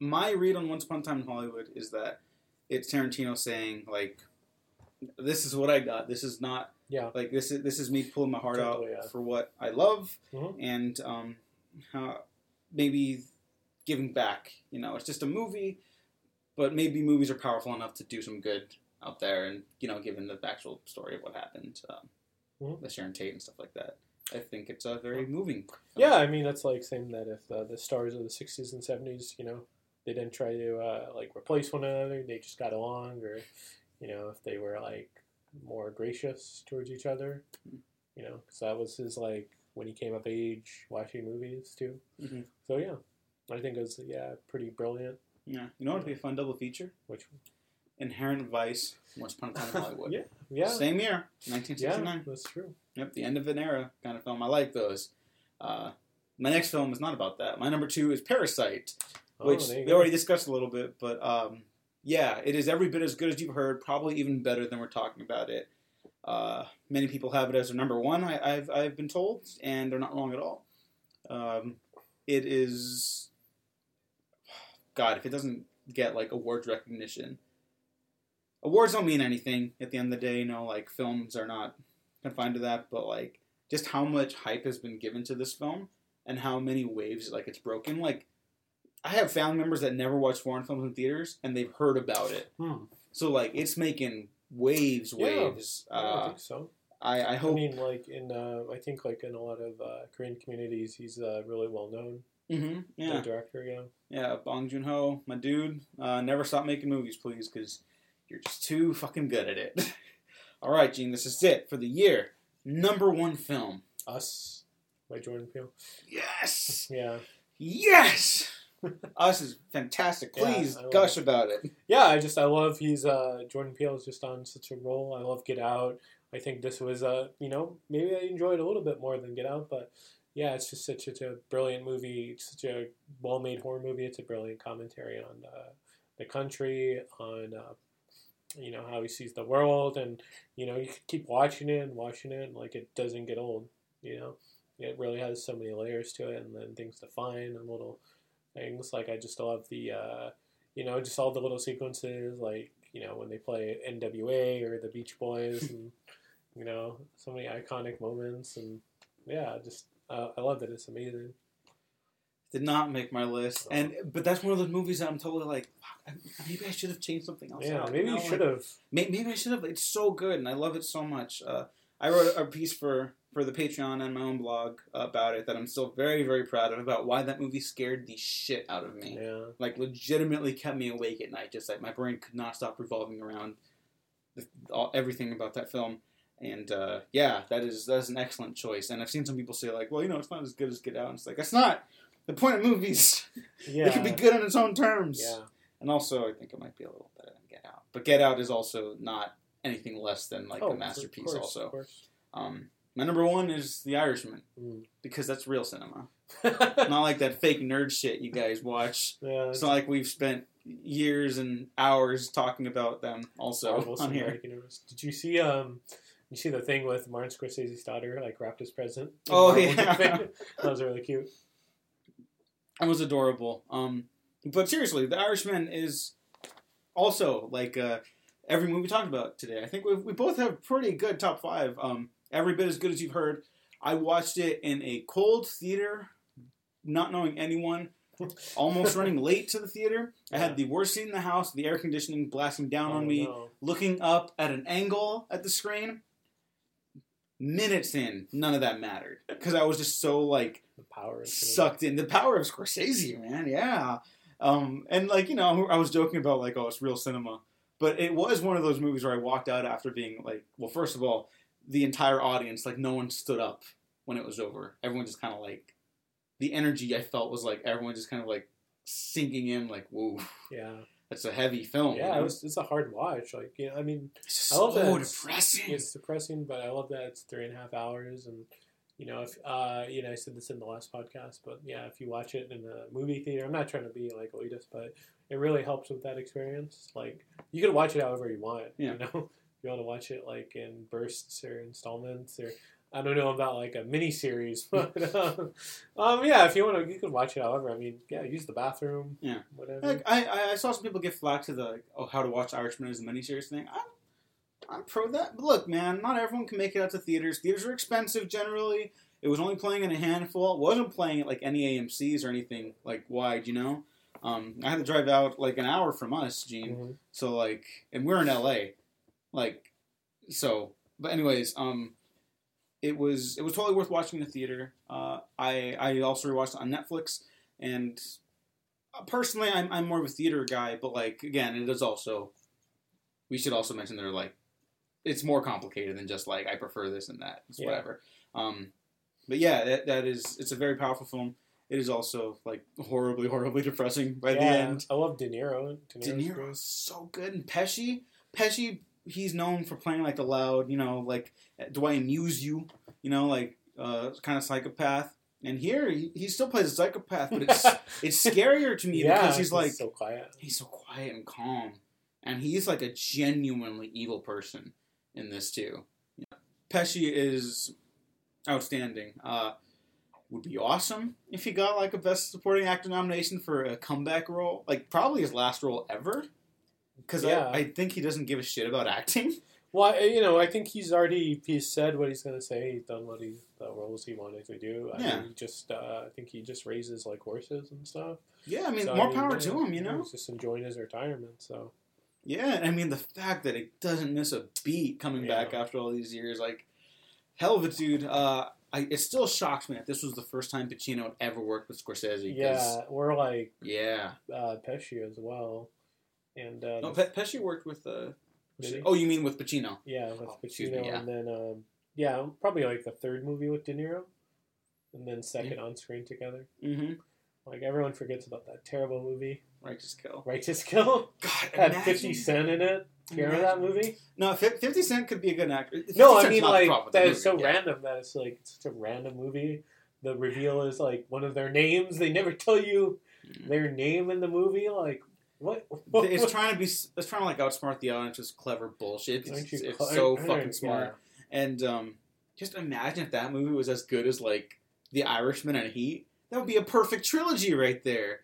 [SPEAKER 1] My read on Once Upon a Time in Hollywood is that it's Tarantino saying like, "This is what I got. This is not
[SPEAKER 2] Yeah.
[SPEAKER 1] like this is this is me pulling my heart out
[SPEAKER 2] yeah.
[SPEAKER 1] for what I love
[SPEAKER 2] Mhm.
[SPEAKER 1] and um, how maybe giving back. You know, it's just a movie, but maybe movies are powerful enough to do some good out there. And you know, given the actual story of what happened um,
[SPEAKER 2] Mhm.
[SPEAKER 1] with Sharon Tate and stuff like that, I think it's a very moving. film.
[SPEAKER 2] Yeah, I mean that's like saying that if uh, the stars of the '60s and '70s, you know, they didn't try to uh, like replace one another, they just got along, or you know, if they were like more gracious towards each other, you know, because that was his like when he came of age watching movies too.
[SPEAKER 1] Mhm.
[SPEAKER 2] So yeah, I think it was yeah pretty brilliant.
[SPEAKER 1] Yeah, you know what would be a fun double feature?
[SPEAKER 2] Which
[SPEAKER 1] Inherent Vice, Once Upon a Time in Hollywood.
[SPEAKER 2] yeah, yeah,
[SPEAKER 1] Same year,
[SPEAKER 2] yeah,
[SPEAKER 1] 1969.
[SPEAKER 2] that's true.
[SPEAKER 1] Yep, the end of an era kind of film. I like those. Uh, my next film is not about that. My number two is Parasite.
[SPEAKER 2] Oh,
[SPEAKER 1] which
[SPEAKER 2] you
[SPEAKER 1] we already discussed a little bit, but um, yeah, it is every bit as good as you've heard, probably even better than we're talking about it. Uh, many people have it as their number one, I, I've, I've been told, and they're not wrong at all. Um, it is, God, if it doesn't get like awards recognition, awards don't mean anything at the end of the day. You know, like films are not confined to that, but like just how much hype has been given to this film and how many waves like it's broken. Like I have family members that never watch foreign films in theaters and they've heard about it.
[SPEAKER 2] Hmm.
[SPEAKER 1] So like it's making waves, waves.
[SPEAKER 2] Yeah, I
[SPEAKER 1] Uh,
[SPEAKER 2] think so.
[SPEAKER 1] I, I
[SPEAKER 2] I mean, like in uh, I think like in a lot of uh, Korean communities, he's uh, really well known.
[SPEAKER 1] hmm
[SPEAKER 2] The director, yeah.
[SPEAKER 1] yeah. Bong Joon Ho, my dude. Uh, never stop making movies, please, because you're just too fucking good at it. All right, Gene. This is it for the year. Number one film.
[SPEAKER 2] Us by Jordan Peele.
[SPEAKER 1] Yes,
[SPEAKER 2] Yeah,
[SPEAKER 1] yes. Us is fantastic. Please
[SPEAKER 2] love
[SPEAKER 1] gush about it.
[SPEAKER 2] yeah. I just I love he's uh Jordan Peele is just on such a roll. I love Get Out. I think this was uh you know maybe I enjoyed a little bit more than Get Out, but yeah, it's just such, such a brilliant movie. It's such a well made horror movie. It's a brilliant commentary on uh, the country, on uh, you know how he sees the world, and you know you keep watching it and watching it, and like it doesn't get old. You know, it really has so many layers to it, and then things to find and little things. Like I just love the uh, you know just all the little sequences, like you know when they play NWA or the Beach Boys, and you know so many iconic moments, and yeah, just uh, I love it. It's amazing.
[SPEAKER 1] Did not make my list, and but that's one of those movies that I'm totally like, maybe I should have changed something else.
[SPEAKER 2] Yeah,
[SPEAKER 1] out,
[SPEAKER 2] maybe
[SPEAKER 1] know,
[SPEAKER 2] you
[SPEAKER 1] like-
[SPEAKER 2] should have.
[SPEAKER 1] May- Maybe I should have. It's so good, and I love it so much. Uh, I wrote a piece for for the Patreon and my own blog about it that I'm still very very proud of about why that movie scared the shit out of me.
[SPEAKER 2] Yeah.
[SPEAKER 1] Like legitimately kept me awake at night. Just like my brain could not stop revolving around the, all, everything about that film. And uh, yeah, that is that is an excellent choice. And I've seen some people say like, well, you know, it's not as good as Get Out. And it's like that's not the point of movies.
[SPEAKER 2] Yeah.
[SPEAKER 1] It can be good on its own terms.
[SPEAKER 2] Yeah.
[SPEAKER 1] And also, I think it might be a little better than Get Out. But Get Out is also not anything less than like
[SPEAKER 2] Oh,
[SPEAKER 1] a masterpiece.
[SPEAKER 2] course,
[SPEAKER 1] also,
[SPEAKER 2] Of course.
[SPEAKER 1] um, my number one is The Irishman
[SPEAKER 2] Mm.
[SPEAKER 1] because that's real cinema, not like that fake nerd shit you guys watch.
[SPEAKER 2] yeah.
[SPEAKER 1] It's not like we've spent years and hours talking about them. Also on here.
[SPEAKER 2] Did you see um you see the thing with Martin Scorsese's daughter like wrapped as present?
[SPEAKER 1] Oh,
[SPEAKER 2] Marvel
[SPEAKER 1] yeah.
[SPEAKER 2] that was really cute.
[SPEAKER 1] That was adorable. Um, but seriously, The Irishman is also like uh, every movie we talked about today. I think we we both have pretty good top five. Um, every bit as good as you've heard. I watched it in a cold theater not knowing anyone, almost running late to the theater. I had the worst seat in the house, the air conditioning blasting down
[SPEAKER 2] Oh,
[SPEAKER 1] on me,
[SPEAKER 2] no.
[SPEAKER 1] looking up at an angle at the screen. Minutes in, none of that mattered because I was just so like
[SPEAKER 2] The power
[SPEAKER 1] sucked in. The power of Scorsese, man. Yeah. Um, and like you know, I was joking about like, oh, it's real cinema, but it was one of those movies where I walked out after being like, well, first of all, the entire audience, like, no one stood up when it was over. Everyone just kind of like, the energy I felt was like everyone just kind of like sinking in, like, whoa,
[SPEAKER 2] Yeah,
[SPEAKER 1] that's a heavy film.
[SPEAKER 2] yeah.
[SPEAKER 1] you know?
[SPEAKER 2] It was, it's a hard watch. Like, you know, I mean,
[SPEAKER 1] It's
[SPEAKER 2] I love
[SPEAKER 1] so
[SPEAKER 2] that it's-
[SPEAKER 1] depressing.
[SPEAKER 2] it's depressing, but I love that it's three and a half hours. And you know, if uh, you know, I said this in the last podcast, but yeah, if you watch it in a movie theater, I'm not trying to be like elitist, but it really helps with that experience. Like, you can watch it however you want.
[SPEAKER 1] Yeah.
[SPEAKER 2] You know, you want to watch it like in bursts or installments or. I don't know about like a mini series, but um, um, yeah, if you want to, you can watch it however. I mean, yeah, use the bathroom,
[SPEAKER 1] Yeah.
[SPEAKER 2] whatever.
[SPEAKER 1] Like, I, I- saw some people give flack to the oh how to watch Irishman as a miniseries thing. I'm, I'm pro that. But look, man, not everyone can make it out to theaters. Theaters are expensive generally. It was only playing in a handful. It wasn't playing at like any AMC's or anything like wide, you know. Um, I had to drive out like an hour from us, Gene.
[SPEAKER 2] Mhm.
[SPEAKER 1] So like, and we're in LA, like, so. But anyways, um, it was it was totally worth watching in the theater. Uh, I I also rewatched it on Netflix, and uh, personally, I'm I'm more of a theater guy. But like again, it is also we should also mention they're like it's more complicated than just like I prefer this and that. It's
[SPEAKER 2] Yeah.
[SPEAKER 1] whatever. Um, but yeah, that, that is it's a very powerful film. It is also like horribly, horribly depressing by the end.
[SPEAKER 2] I love De Niro. De
[SPEAKER 1] De
[SPEAKER 2] Niro's
[SPEAKER 1] Niro
[SPEAKER 2] great.
[SPEAKER 1] is so good, and Pesci, Pesci, he's known for playing like the loud, you know, like do I amuse you, you know, like uh, kind of psychopath. And here he, he still plays a psychopath, but it's it's scarier to me
[SPEAKER 2] yeah,
[SPEAKER 1] because he's like
[SPEAKER 2] so quiet.
[SPEAKER 1] he's so quiet and calm, and he's like a genuinely evil person in this too. Pesci is outstanding. Uh, would be awesome if he got like a best supporting actor nomination for a comeback role, like probably his last role ever. Because
[SPEAKER 2] Yeah.
[SPEAKER 1] I, I think he doesn't give a shit about acting.
[SPEAKER 2] Well, I- you know, I think he's already he's said what he's going to say. He's done what he the roles he wanted to do. I
[SPEAKER 1] Yeah.
[SPEAKER 2] mean, he just uh, I think he just raises like horses and stuff.
[SPEAKER 1] Yeah, I mean,
[SPEAKER 2] So,
[SPEAKER 1] more
[SPEAKER 2] mean,
[SPEAKER 1] power
[SPEAKER 2] yeah,
[SPEAKER 1] to him, you know.
[SPEAKER 2] He's just enjoying his retirement. So
[SPEAKER 1] Yeah, I mean the fact that it doesn't miss a beat coming
[SPEAKER 2] Yeah.
[SPEAKER 1] back after all these years, like hell of a dude. Uh, I, it still shocks me that this was the first time Pacino had ever worked with Scorsese.
[SPEAKER 2] yeah, we're like
[SPEAKER 1] yeah.
[SPEAKER 2] uh, Pesci as well, and uh,
[SPEAKER 1] No, Pe- Pesci worked with. Uh, oh, you mean with Pacino?
[SPEAKER 2] yeah, with
[SPEAKER 1] oh, excuse me,
[SPEAKER 2] Pacino,
[SPEAKER 1] yeah.
[SPEAKER 2] and then um, yeah, probably like the third movie with De Niro, and then second on screen together.
[SPEAKER 1] Mm-hmm.
[SPEAKER 2] Like everyone forgets about that terrible movie,
[SPEAKER 1] Righteous Kill.
[SPEAKER 2] Righteous Kill.
[SPEAKER 1] God,
[SPEAKER 2] Had
[SPEAKER 1] imagine-
[SPEAKER 2] Fifty Cent in it. Do you remember that movie?
[SPEAKER 1] No, Fifty Cent could be a good actor.
[SPEAKER 2] No, I mean like
[SPEAKER 1] problem with the
[SPEAKER 2] that is so
[SPEAKER 1] yeah.
[SPEAKER 2] random that it's like it's such a random movie. The reveal is like one of their names. They never tell you
[SPEAKER 1] Mm.
[SPEAKER 2] their name in the movie. Like what?
[SPEAKER 1] It's trying to be. It's trying to like outsmart the audience with clever bullshit.
[SPEAKER 2] Aren't
[SPEAKER 1] It's,
[SPEAKER 2] you
[SPEAKER 1] it's so fucking smart. And um, just imagine if that movie was as good as like The Irishman and Heat. That would be a perfect trilogy right there.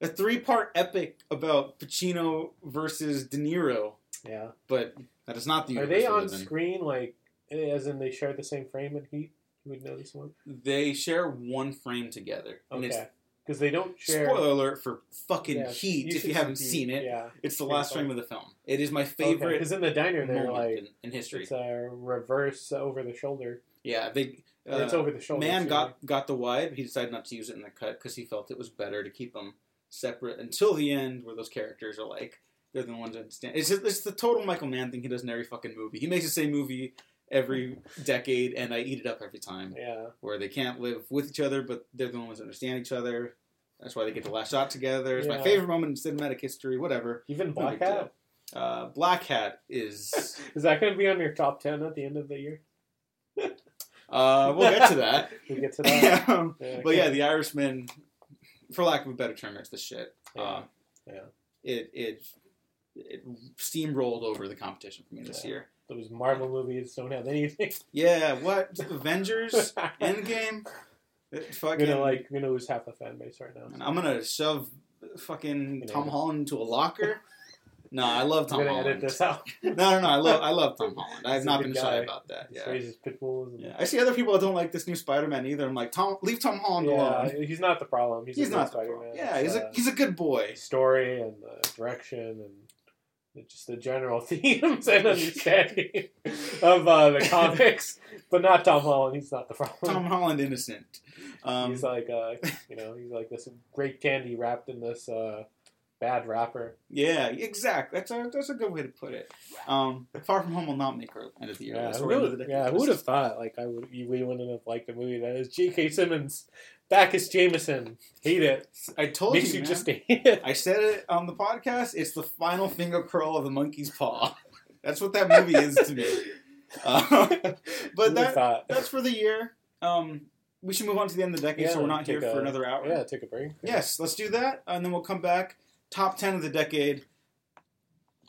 [SPEAKER 1] A three-part epic about Pacino versus De Niro.
[SPEAKER 2] Yeah.
[SPEAKER 1] But that is not the
[SPEAKER 2] Are they on screen like as in they share the same frame in Heat? You would know this one.
[SPEAKER 1] They share one frame together.
[SPEAKER 2] Okay. Because they don't share.
[SPEAKER 1] spoiler alert for fucking
[SPEAKER 2] Yeah,
[SPEAKER 1] Heat if you haven't
[SPEAKER 2] see
[SPEAKER 1] seen it.
[SPEAKER 2] Yeah.
[SPEAKER 1] It's the last frame of the film. It is my favorite
[SPEAKER 2] Because in the diner they're like
[SPEAKER 1] in, in history.
[SPEAKER 2] it's a reverse over the shoulder.
[SPEAKER 1] Yeah, they.
[SPEAKER 2] Or it's
[SPEAKER 1] uh,
[SPEAKER 2] over the shoulder.
[SPEAKER 1] Man got got the wide. He decided not to use it in the cut because he felt it was better to keep them separate until the end, where those characters are like they're the ones that understand. It's just, it's the total Michael Mann thing he does in every fucking movie. He makes the same movie every decade, and I eat it up every time.
[SPEAKER 2] Yeah.
[SPEAKER 1] Where they can't live with each other, but they're the ones that understand each other. That's why they get the last shot together. It's my favorite moment in cinematic history. Whatever.
[SPEAKER 2] Even Black Hat.
[SPEAKER 1] Uh, Black Hat is.
[SPEAKER 2] Is that going to be on your top ten at the end of the year?
[SPEAKER 1] Uh, we'll get to that.
[SPEAKER 2] We get to that.
[SPEAKER 1] Um,
[SPEAKER 2] Yeah,
[SPEAKER 1] But yeah, the Irishman, for lack of a better term, it's the shit.
[SPEAKER 2] Yeah.
[SPEAKER 1] Uh,
[SPEAKER 2] Yeah.
[SPEAKER 1] It it it steamrolled over the competition for me this
[SPEAKER 2] Yeah.
[SPEAKER 1] year.
[SPEAKER 2] those Marvel movies don't have anything.
[SPEAKER 1] Yeah, what Avengers Endgame? It
[SPEAKER 2] I'm
[SPEAKER 1] fucking
[SPEAKER 2] gonna like I'm gonna lose half the fan base right now.
[SPEAKER 1] and I'm gonna shove fucking
[SPEAKER 2] You know.
[SPEAKER 1] Tom Holland into a locker. No, I love Tom Holland.
[SPEAKER 2] edit this out.
[SPEAKER 1] No, no, no. I love I love Tom Holland. I have not
[SPEAKER 2] good
[SPEAKER 1] been shy about that.
[SPEAKER 2] He
[SPEAKER 1] Yeah.
[SPEAKER 2] raises pit bulls. And,
[SPEAKER 1] Yeah. I see other people that don't like this new Spider-Man either. I'm like, Tom, leave Tom Holland
[SPEAKER 2] Yeah,
[SPEAKER 1] alone.
[SPEAKER 2] he's not the problem. He's,
[SPEAKER 1] He's
[SPEAKER 2] a
[SPEAKER 1] not the
[SPEAKER 2] Spider-Man.
[SPEAKER 1] problem. Yeah,
[SPEAKER 2] It's,
[SPEAKER 1] he's a
[SPEAKER 2] uh,
[SPEAKER 1] he's a good boy.
[SPEAKER 2] story and the direction and the- just the general themes and understanding of uh, the comics, but not Tom Holland. He's not the problem.
[SPEAKER 1] Tom Holland innocent. Um,
[SPEAKER 2] he's like, uh, you know, he's like this great candy wrapped in this uh, bad rapper.
[SPEAKER 1] yeah, exactly. That's a that's a good way to put it. Um, Far From Home will not make our end of the year.
[SPEAKER 2] Yeah, who
[SPEAKER 1] or end of
[SPEAKER 2] would,
[SPEAKER 1] the
[SPEAKER 2] yeah, who would have thought? Like, I would, we wouldn't have liked a movie that is J.K. Simmons, Bacchus Jameson. Hate it.
[SPEAKER 1] I told
[SPEAKER 2] Makes
[SPEAKER 1] you,
[SPEAKER 2] you just hate it.
[SPEAKER 1] I said it on the podcast. It's the final finger curl of the monkey's paw. That's what that movie is to me. Uh, but that that's for the year. Um, we should move on to the end of the decade, so we're not here
[SPEAKER 2] take
[SPEAKER 1] for another hour.
[SPEAKER 2] Yeah, take a break.
[SPEAKER 1] Yes, let's do that, and then we'll come back. Top ten of the decade.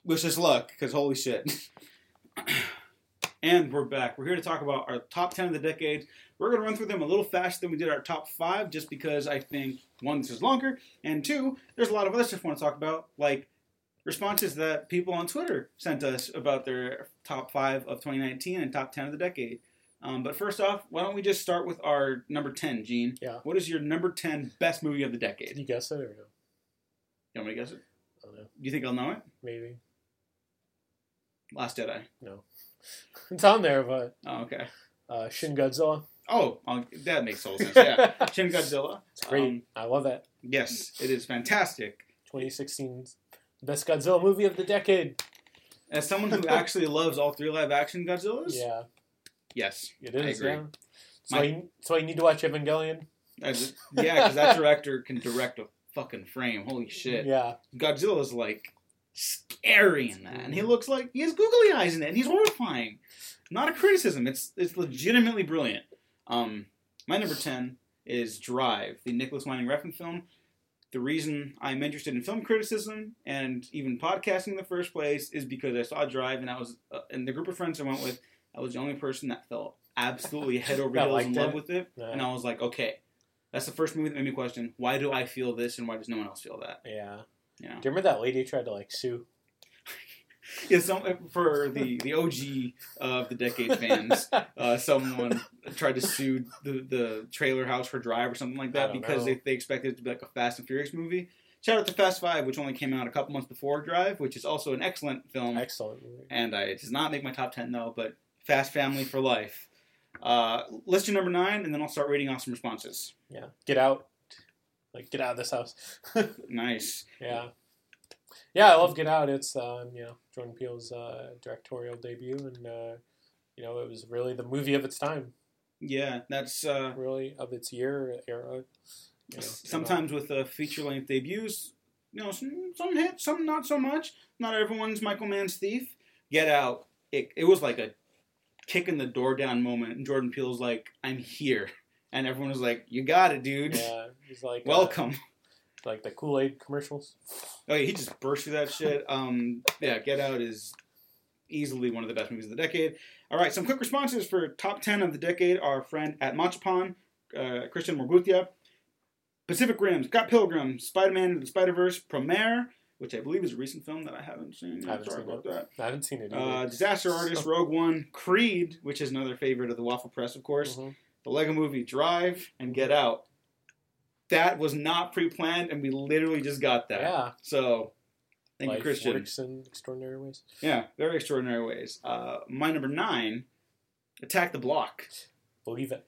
[SPEAKER 1] Wish us luck, because holy shit. and we're back. We're here to talk about our top ten of the decade. We're going to run through them a little faster than we did our top five, just because I think one, this is longer, and two, there's a lot of other stuff we want to talk about, like responses that people on Twitter sent us about their top five of 2019 and top ten of the decade. Um, but first off, why don't we just start with our number ten, Gene?
[SPEAKER 2] Yeah.
[SPEAKER 1] What is your number ten best movie of the decade?
[SPEAKER 2] Can you guess it or no?
[SPEAKER 1] You want me to guess it?
[SPEAKER 2] I don't know.
[SPEAKER 1] Do you think I'll know it?
[SPEAKER 2] Maybe.
[SPEAKER 1] Last Jedi. No.
[SPEAKER 2] it's on there, but
[SPEAKER 1] Oh, okay.
[SPEAKER 2] uh, Shin Godzilla.
[SPEAKER 1] Oh, that makes total sense. Yeah. Shin Godzilla.
[SPEAKER 2] It's great.
[SPEAKER 1] Um,
[SPEAKER 2] I love that.
[SPEAKER 1] yes, it is fantastic.
[SPEAKER 2] 2016's best Godzilla movie of the decade.
[SPEAKER 1] As someone who actually loves all three live action Godzillas,
[SPEAKER 2] Yeah,
[SPEAKER 1] yes,
[SPEAKER 2] It is. Yeah. So
[SPEAKER 1] My-
[SPEAKER 2] you, so you need to watch Evangelion.
[SPEAKER 1] Yeah, because that director can direct a fucking frame. Holy shit.
[SPEAKER 2] Yeah,
[SPEAKER 1] Godzilla's like scary in that, and he looks like he has googly eyes in it, and he's horrifying. Not a criticism. It's it's legitimately brilliant. Um, my number ten is Drive, the Nicolas Winding Refn film. The reason I'm interested in film criticism and even podcasting in the first place is because I saw Drive, and I was uh, in the group of friends I went with. I was the only person that felt absolutely head over heels in love
[SPEAKER 2] it?
[SPEAKER 1] with it,
[SPEAKER 2] Yeah.
[SPEAKER 1] and I was like, okay. That's the first movie that made me question why do I feel this and why does no one else feel that?
[SPEAKER 2] yeah.
[SPEAKER 1] You know?
[SPEAKER 2] Do you remember that lady tried to like sue?
[SPEAKER 1] Yeah, some for the the OG of the decade fans. Uh, someone tried to sue the, the trailer house for Drive or something like that because
[SPEAKER 2] know.
[SPEAKER 1] they, they expected it to be like a Fast and Furious movie. Shout out to Fast Five, which only came out a couple months before Drive, which is also an excellent film.
[SPEAKER 2] Excellent movie.
[SPEAKER 1] And I, it does not make my top ten though, but Fast Family for life. Uh, let's do number nine, and then I'll start reading off some responses.
[SPEAKER 2] Yeah. Get out. Like get out of this house.
[SPEAKER 1] Nice.
[SPEAKER 2] yeah. Yeah, I love Get Out. It's um, you know Jordan Peele's uh, directorial debut, and uh, you know it was really the movie of its time,
[SPEAKER 1] Yeah, that's uh,
[SPEAKER 2] really of its year era. You know,
[SPEAKER 1] sometimes with uh, feature length debuts, you know, some, some hit, some not so much. Not everyone's Michael Mann's Thief. Get Out. It, it was like a kick in the door down moment, and Jordan Peele's like, "I'm here," and everyone was like, "You got it, dude.
[SPEAKER 2] yeah, he's like uh,
[SPEAKER 1] Welcome."
[SPEAKER 2] like the Kool Aid commercials.
[SPEAKER 1] Oh, yeah, he just burst through that shit. Um, yeah, Get Out is easily one of the best movies of the decade. All right, some quick responses for top ten of the decade. Our friend at Machapan, uh, Christian Morgutia, Pacific Rim, Scott Pilgrim, Spider-Man into the Spider-Verse, Promare, which I believe is a recent film that I haven't seen.
[SPEAKER 2] I haven't
[SPEAKER 1] Sorry
[SPEAKER 2] seen
[SPEAKER 1] about
[SPEAKER 2] it.
[SPEAKER 1] that.
[SPEAKER 2] I haven't seen it
[SPEAKER 1] Uh. Disaster Artist, Rogue One, Creed, which is another favorite of the Waffle Press, of course.
[SPEAKER 2] Mhm.
[SPEAKER 1] The Lego Movie, Drive, and Get Out. That was not pre-planned, and we literally just got that.
[SPEAKER 2] Yeah,
[SPEAKER 1] So, thank
[SPEAKER 2] life
[SPEAKER 1] you, Christian.
[SPEAKER 2] works in extraordinary ways.
[SPEAKER 1] Yeah, very extraordinary ways. Uh, my number nine, Attack the Block.
[SPEAKER 2] Believe it.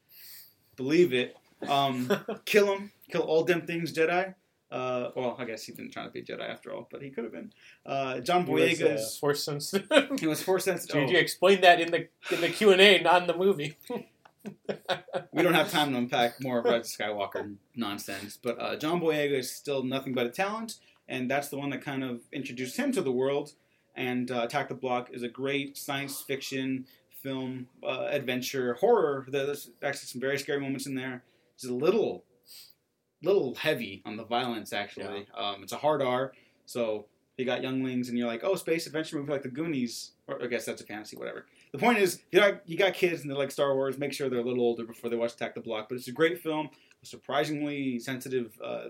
[SPEAKER 1] Believe it. Um, kill him. Kill all them things, Jedi. Uh, well, I guess he didn't try to be a Jedi after all, but he could have been. Uh, John
[SPEAKER 2] He was, uh, force sensitive.
[SPEAKER 1] He was force sensitive.
[SPEAKER 2] you explain that in the in the Q and A, not in the movie.
[SPEAKER 1] we don't have time to unpack more of Rise Skywalker nonsense, but uh, John Boyega is still nothing but a talent, and that's the one that kind of introduced him to the world. And uh, Attack the Block is a great science fiction film, uh, adventure, horror. There's actually some very scary moments in there. It's a little, little heavy on the violence. Actually, um, it's a hard R. So you got younglings, and you're like, oh, space adventure movie like the Goonies, or I guess that's a fantasy, whatever. The point is, you got you got kids and they like Star Wars. Make sure they're a little older before they watch Attack the Block. But it's a great film, surprisingly sensitive uh,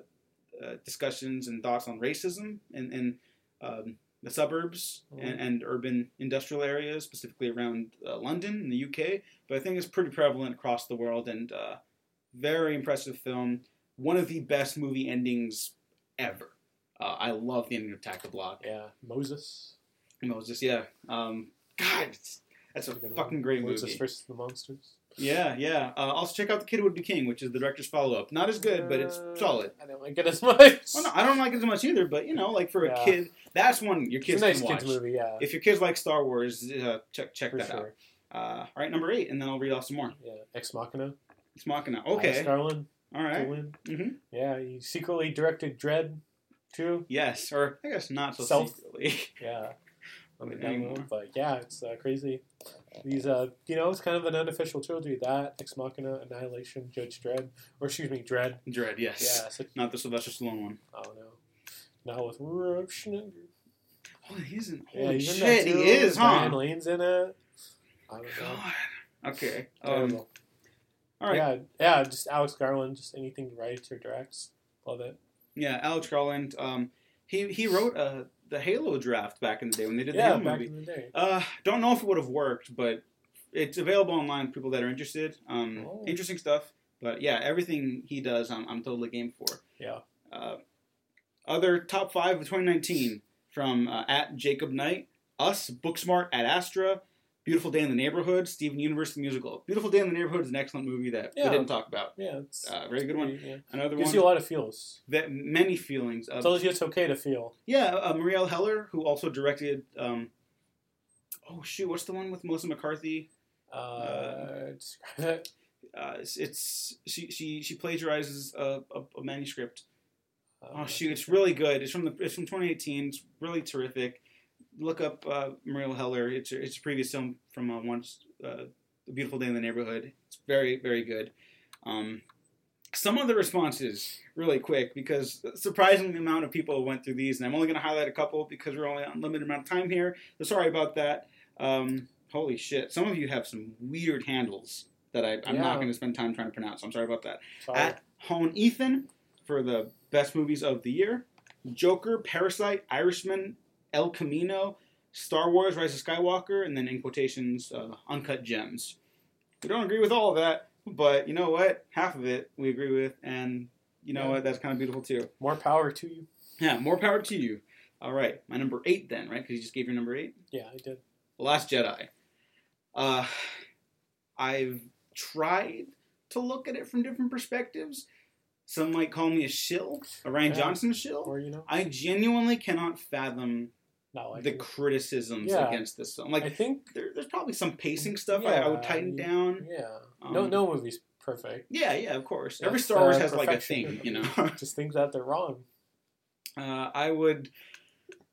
[SPEAKER 1] uh, discussions and thoughts on racism and, and um, the suburbs and, and urban industrial areas, specifically around uh, London in the UK. But I think it's pretty prevalent across the world and uh, very impressive film. One of the best movie endings ever. Uh, I love the ending of Attack the Block.
[SPEAKER 2] Yeah, Moses.
[SPEAKER 1] Moses, yeah. Um, God, that's a fucking great movie.
[SPEAKER 2] Moses
[SPEAKER 1] movie.
[SPEAKER 2] versus the monsters.
[SPEAKER 1] Yeah, yeah. Uh, also check out The Kid Would Be King, which is the director's follow-up. Not as good, but it's
[SPEAKER 2] Uh,
[SPEAKER 1] solid.
[SPEAKER 2] I don't like it as much.
[SPEAKER 1] Well, no, I don't like it as much either, but you know, like for a
[SPEAKER 2] Yeah.
[SPEAKER 1] kid, that's one your
[SPEAKER 2] it's
[SPEAKER 1] kids
[SPEAKER 2] a nice
[SPEAKER 1] can watch.
[SPEAKER 2] kids movie, yeah.
[SPEAKER 1] If your kids like Star Wars, uh, check check
[SPEAKER 2] for
[SPEAKER 1] that
[SPEAKER 2] sure.
[SPEAKER 1] out. Uh, all right, number eight, and then I'll read off some more.
[SPEAKER 2] Yeah, Ex Machina.
[SPEAKER 1] It's Machina. Okay,
[SPEAKER 2] Garland.
[SPEAKER 1] All right.
[SPEAKER 2] to win.
[SPEAKER 1] hmm
[SPEAKER 2] Yeah, he secretly directed Dredd, too.
[SPEAKER 1] Yes, or I guess not so
[SPEAKER 2] Self-
[SPEAKER 1] secretly.
[SPEAKER 2] Yeah. On the
[SPEAKER 1] Wait,
[SPEAKER 2] down but yeah, it's uh, crazy. These, uh, you know, it's kind of an unofficial trilogy. That Ex Machina, Annihilation, Judge Dredd, or excuse me, Dredd.
[SPEAKER 1] Dredd, yes.
[SPEAKER 2] Yeah, so,
[SPEAKER 1] Not the Sylvester Stallone one.
[SPEAKER 2] oh no, now with Rob Schneider.
[SPEAKER 1] Oh, he's in.
[SPEAKER 2] Yeah, he's
[SPEAKER 1] shit,
[SPEAKER 2] too.
[SPEAKER 1] he is, huh?
[SPEAKER 2] Diane Lane's in it. I don't know.
[SPEAKER 1] God. Okay. Um. All right.
[SPEAKER 2] Yeah, yeah, just Alex Garland, just anything he writes or directs. Love it.
[SPEAKER 1] Yeah, Alex Garland. Um, he he wrote uh the Halo draft back in the day when they did the Halo
[SPEAKER 2] back
[SPEAKER 1] movie.
[SPEAKER 2] in the day.
[SPEAKER 1] Uh, don't know if it would have worked, but it's available online for people that are interested. Um,
[SPEAKER 2] Oh.
[SPEAKER 1] interesting stuff. But yeah, everything he does, I'm, I'm totally game for.
[SPEAKER 2] Yeah.
[SPEAKER 1] Uh, other top five of 2019 from uh, at Jacob Knight, Us, Booksmart, at Astra, Beautiful Day in the Neighborhood, Steven Universe the musical. Beautiful Day in the Neighborhood is an excellent movie that
[SPEAKER 2] Yeah.
[SPEAKER 1] we didn't talk about.
[SPEAKER 2] Yeah, it's
[SPEAKER 1] Uh, very good one.
[SPEAKER 2] Yeah.
[SPEAKER 1] Another
[SPEAKER 2] Gives
[SPEAKER 1] one
[SPEAKER 2] you a lot of feels.
[SPEAKER 1] that many feelings. Uh,
[SPEAKER 2] Tells you it's okay to feel.
[SPEAKER 1] yeah, uh, Marielle Heller, who also directed. Um, oh shoot, what's the one with Melissa McCarthy?
[SPEAKER 2] Uh, it.
[SPEAKER 1] Uh, it's, it's she she she plagiarizes a, a, a manuscript.
[SPEAKER 2] Uh,
[SPEAKER 1] Oh shoot, it's really good. It's from the it's from 2018. It's really terrific. Look up uh, Marielle Heller. It's a, it's a previous film from uh, once uh, A Beautiful Day in the Neighborhood. It's very very good. Um, some of the responses really quick because surprisingly the amount of people went through these, and I'm only going to highlight a couple because we're only on a limited amount of time here. So sorry about that. Um, holy shit, some of you have some weird handles that I, I'm
[SPEAKER 2] Yeah.
[SPEAKER 1] not going to spend time trying to pronounce. So I'm sorry about that
[SPEAKER 2] Sorry.
[SPEAKER 1] at Hone Ethan for the best movies of the year. Joker, Parasite, Irishman, El Camino, Star Wars: Rise of Skywalker, and then in quotations, uh, Uncut Gems. We don't agree with all of that, but you know what? Half of it we agree with, and you know
[SPEAKER 2] Yeah.
[SPEAKER 1] what? That's kind of beautiful too.
[SPEAKER 2] More power to you.
[SPEAKER 1] Yeah, more power to you. All right, my number eight then, right? Because you just gave your number eight.
[SPEAKER 2] Yeah, I did.
[SPEAKER 1] The Last Jedi. Uh, I've tried to look at it from different perspectives. Some might call me a shill, a Rian
[SPEAKER 2] Yeah.
[SPEAKER 1] Johnson shill.
[SPEAKER 2] Or you know,
[SPEAKER 1] I genuinely cannot fathom
[SPEAKER 2] not like
[SPEAKER 1] the
[SPEAKER 2] it.
[SPEAKER 1] criticisms
[SPEAKER 2] Yeah.
[SPEAKER 1] against this film. Like I
[SPEAKER 2] think.
[SPEAKER 1] there, there's probably some pacing stuff I, I would tighten down.
[SPEAKER 2] Yeah.
[SPEAKER 1] Um,
[SPEAKER 2] no, no movie's perfect.
[SPEAKER 1] Yeah, yeah, of course. Every
[SPEAKER 2] That's,
[SPEAKER 1] Star Wars
[SPEAKER 2] uh,
[SPEAKER 1] has like a thing, you know.
[SPEAKER 2] Just things that they're wrong.
[SPEAKER 1] uh, I would,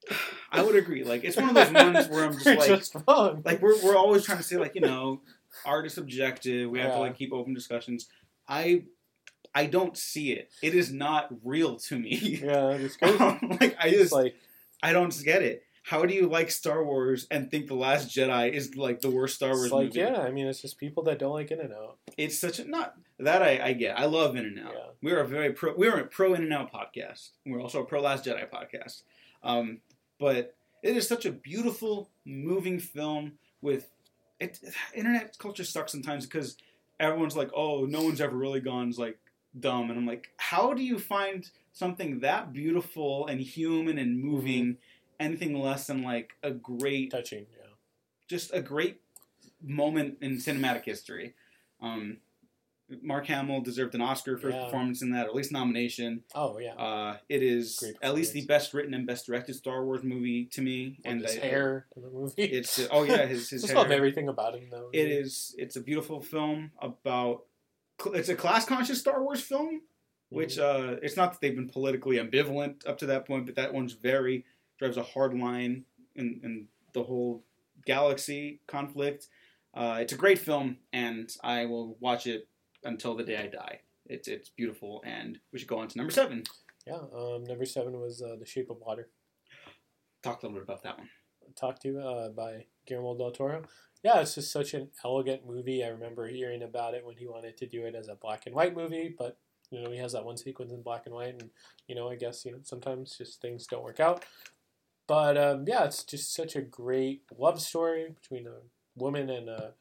[SPEAKER 1] I would agree. Like, it's one of those ones where I'm just like,
[SPEAKER 2] just wrong.
[SPEAKER 1] like we're, we're always trying to say like you know art is subjective we have to like keep open discussions i i don't see it it is not real to me
[SPEAKER 2] yeah, it's crazy.
[SPEAKER 1] like i
[SPEAKER 2] It's
[SPEAKER 1] just
[SPEAKER 2] like
[SPEAKER 1] i don't get it how do you like star wars and think the last jedi is like the worst star wars
[SPEAKER 2] it's like
[SPEAKER 1] movie
[SPEAKER 2] yeah. I mean, it's just people that don't like In and Out.
[SPEAKER 1] it's such a not that i i get i love in and out
[SPEAKER 2] Yeah.
[SPEAKER 1] we're a very pro we're a pro in and out podcast we're also a pro last jedi podcast um but it is such a beautiful moving film with it internet culture sucks sometimes because everyone's like oh no one's ever really gone like dumb and i'm like how do you find something that beautiful and human and moving anything less than like a great
[SPEAKER 2] Touching. Yeah.
[SPEAKER 1] just a great moment in cinematic history um Mark Hamill deserved an Oscar for his
[SPEAKER 2] Yeah.
[SPEAKER 1] performance in that, or at least nomination.
[SPEAKER 2] Oh yeah.
[SPEAKER 1] Uh, it is at least the best written and best directed Star Wars movie to me.
[SPEAKER 2] and
[SPEAKER 1] and
[SPEAKER 2] his
[SPEAKER 1] I-
[SPEAKER 2] hair in the movie.
[SPEAKER 1] It's oh yeah, his his
[SPEAKER 2] just
[SPEAKER 1] hair.
[SPEAKER 2] love everything about him though.
[SPEAKER 1] It is. It's a beautiful film about. It's a class conscious Star Wars film, which uh, it's not that they've been politically ambivalent up to that point, but that one's very drives a hard line in, in the whole galaxy conflict. Uh, it's a great film, and I will watch it until the day I die. It's it's beautiful, and we should go on to number seven.
[SPEAKER 2] Yeah. Um, number seven was uh, The Shape of Water.
[SPEAKER 1] Talk a little bit about that one.
[SPEAKER 2] Talked to uh, by Guillermo del Toro. Yeah, it's just such an elegant movie. I remember hearing about it when he wanted to do it as a black and white movie, but you know he has that one sequence in black and white, and you know I guess you know sometimes just things don't work out. but um, yeah, it's just such a great love story between a woman and a,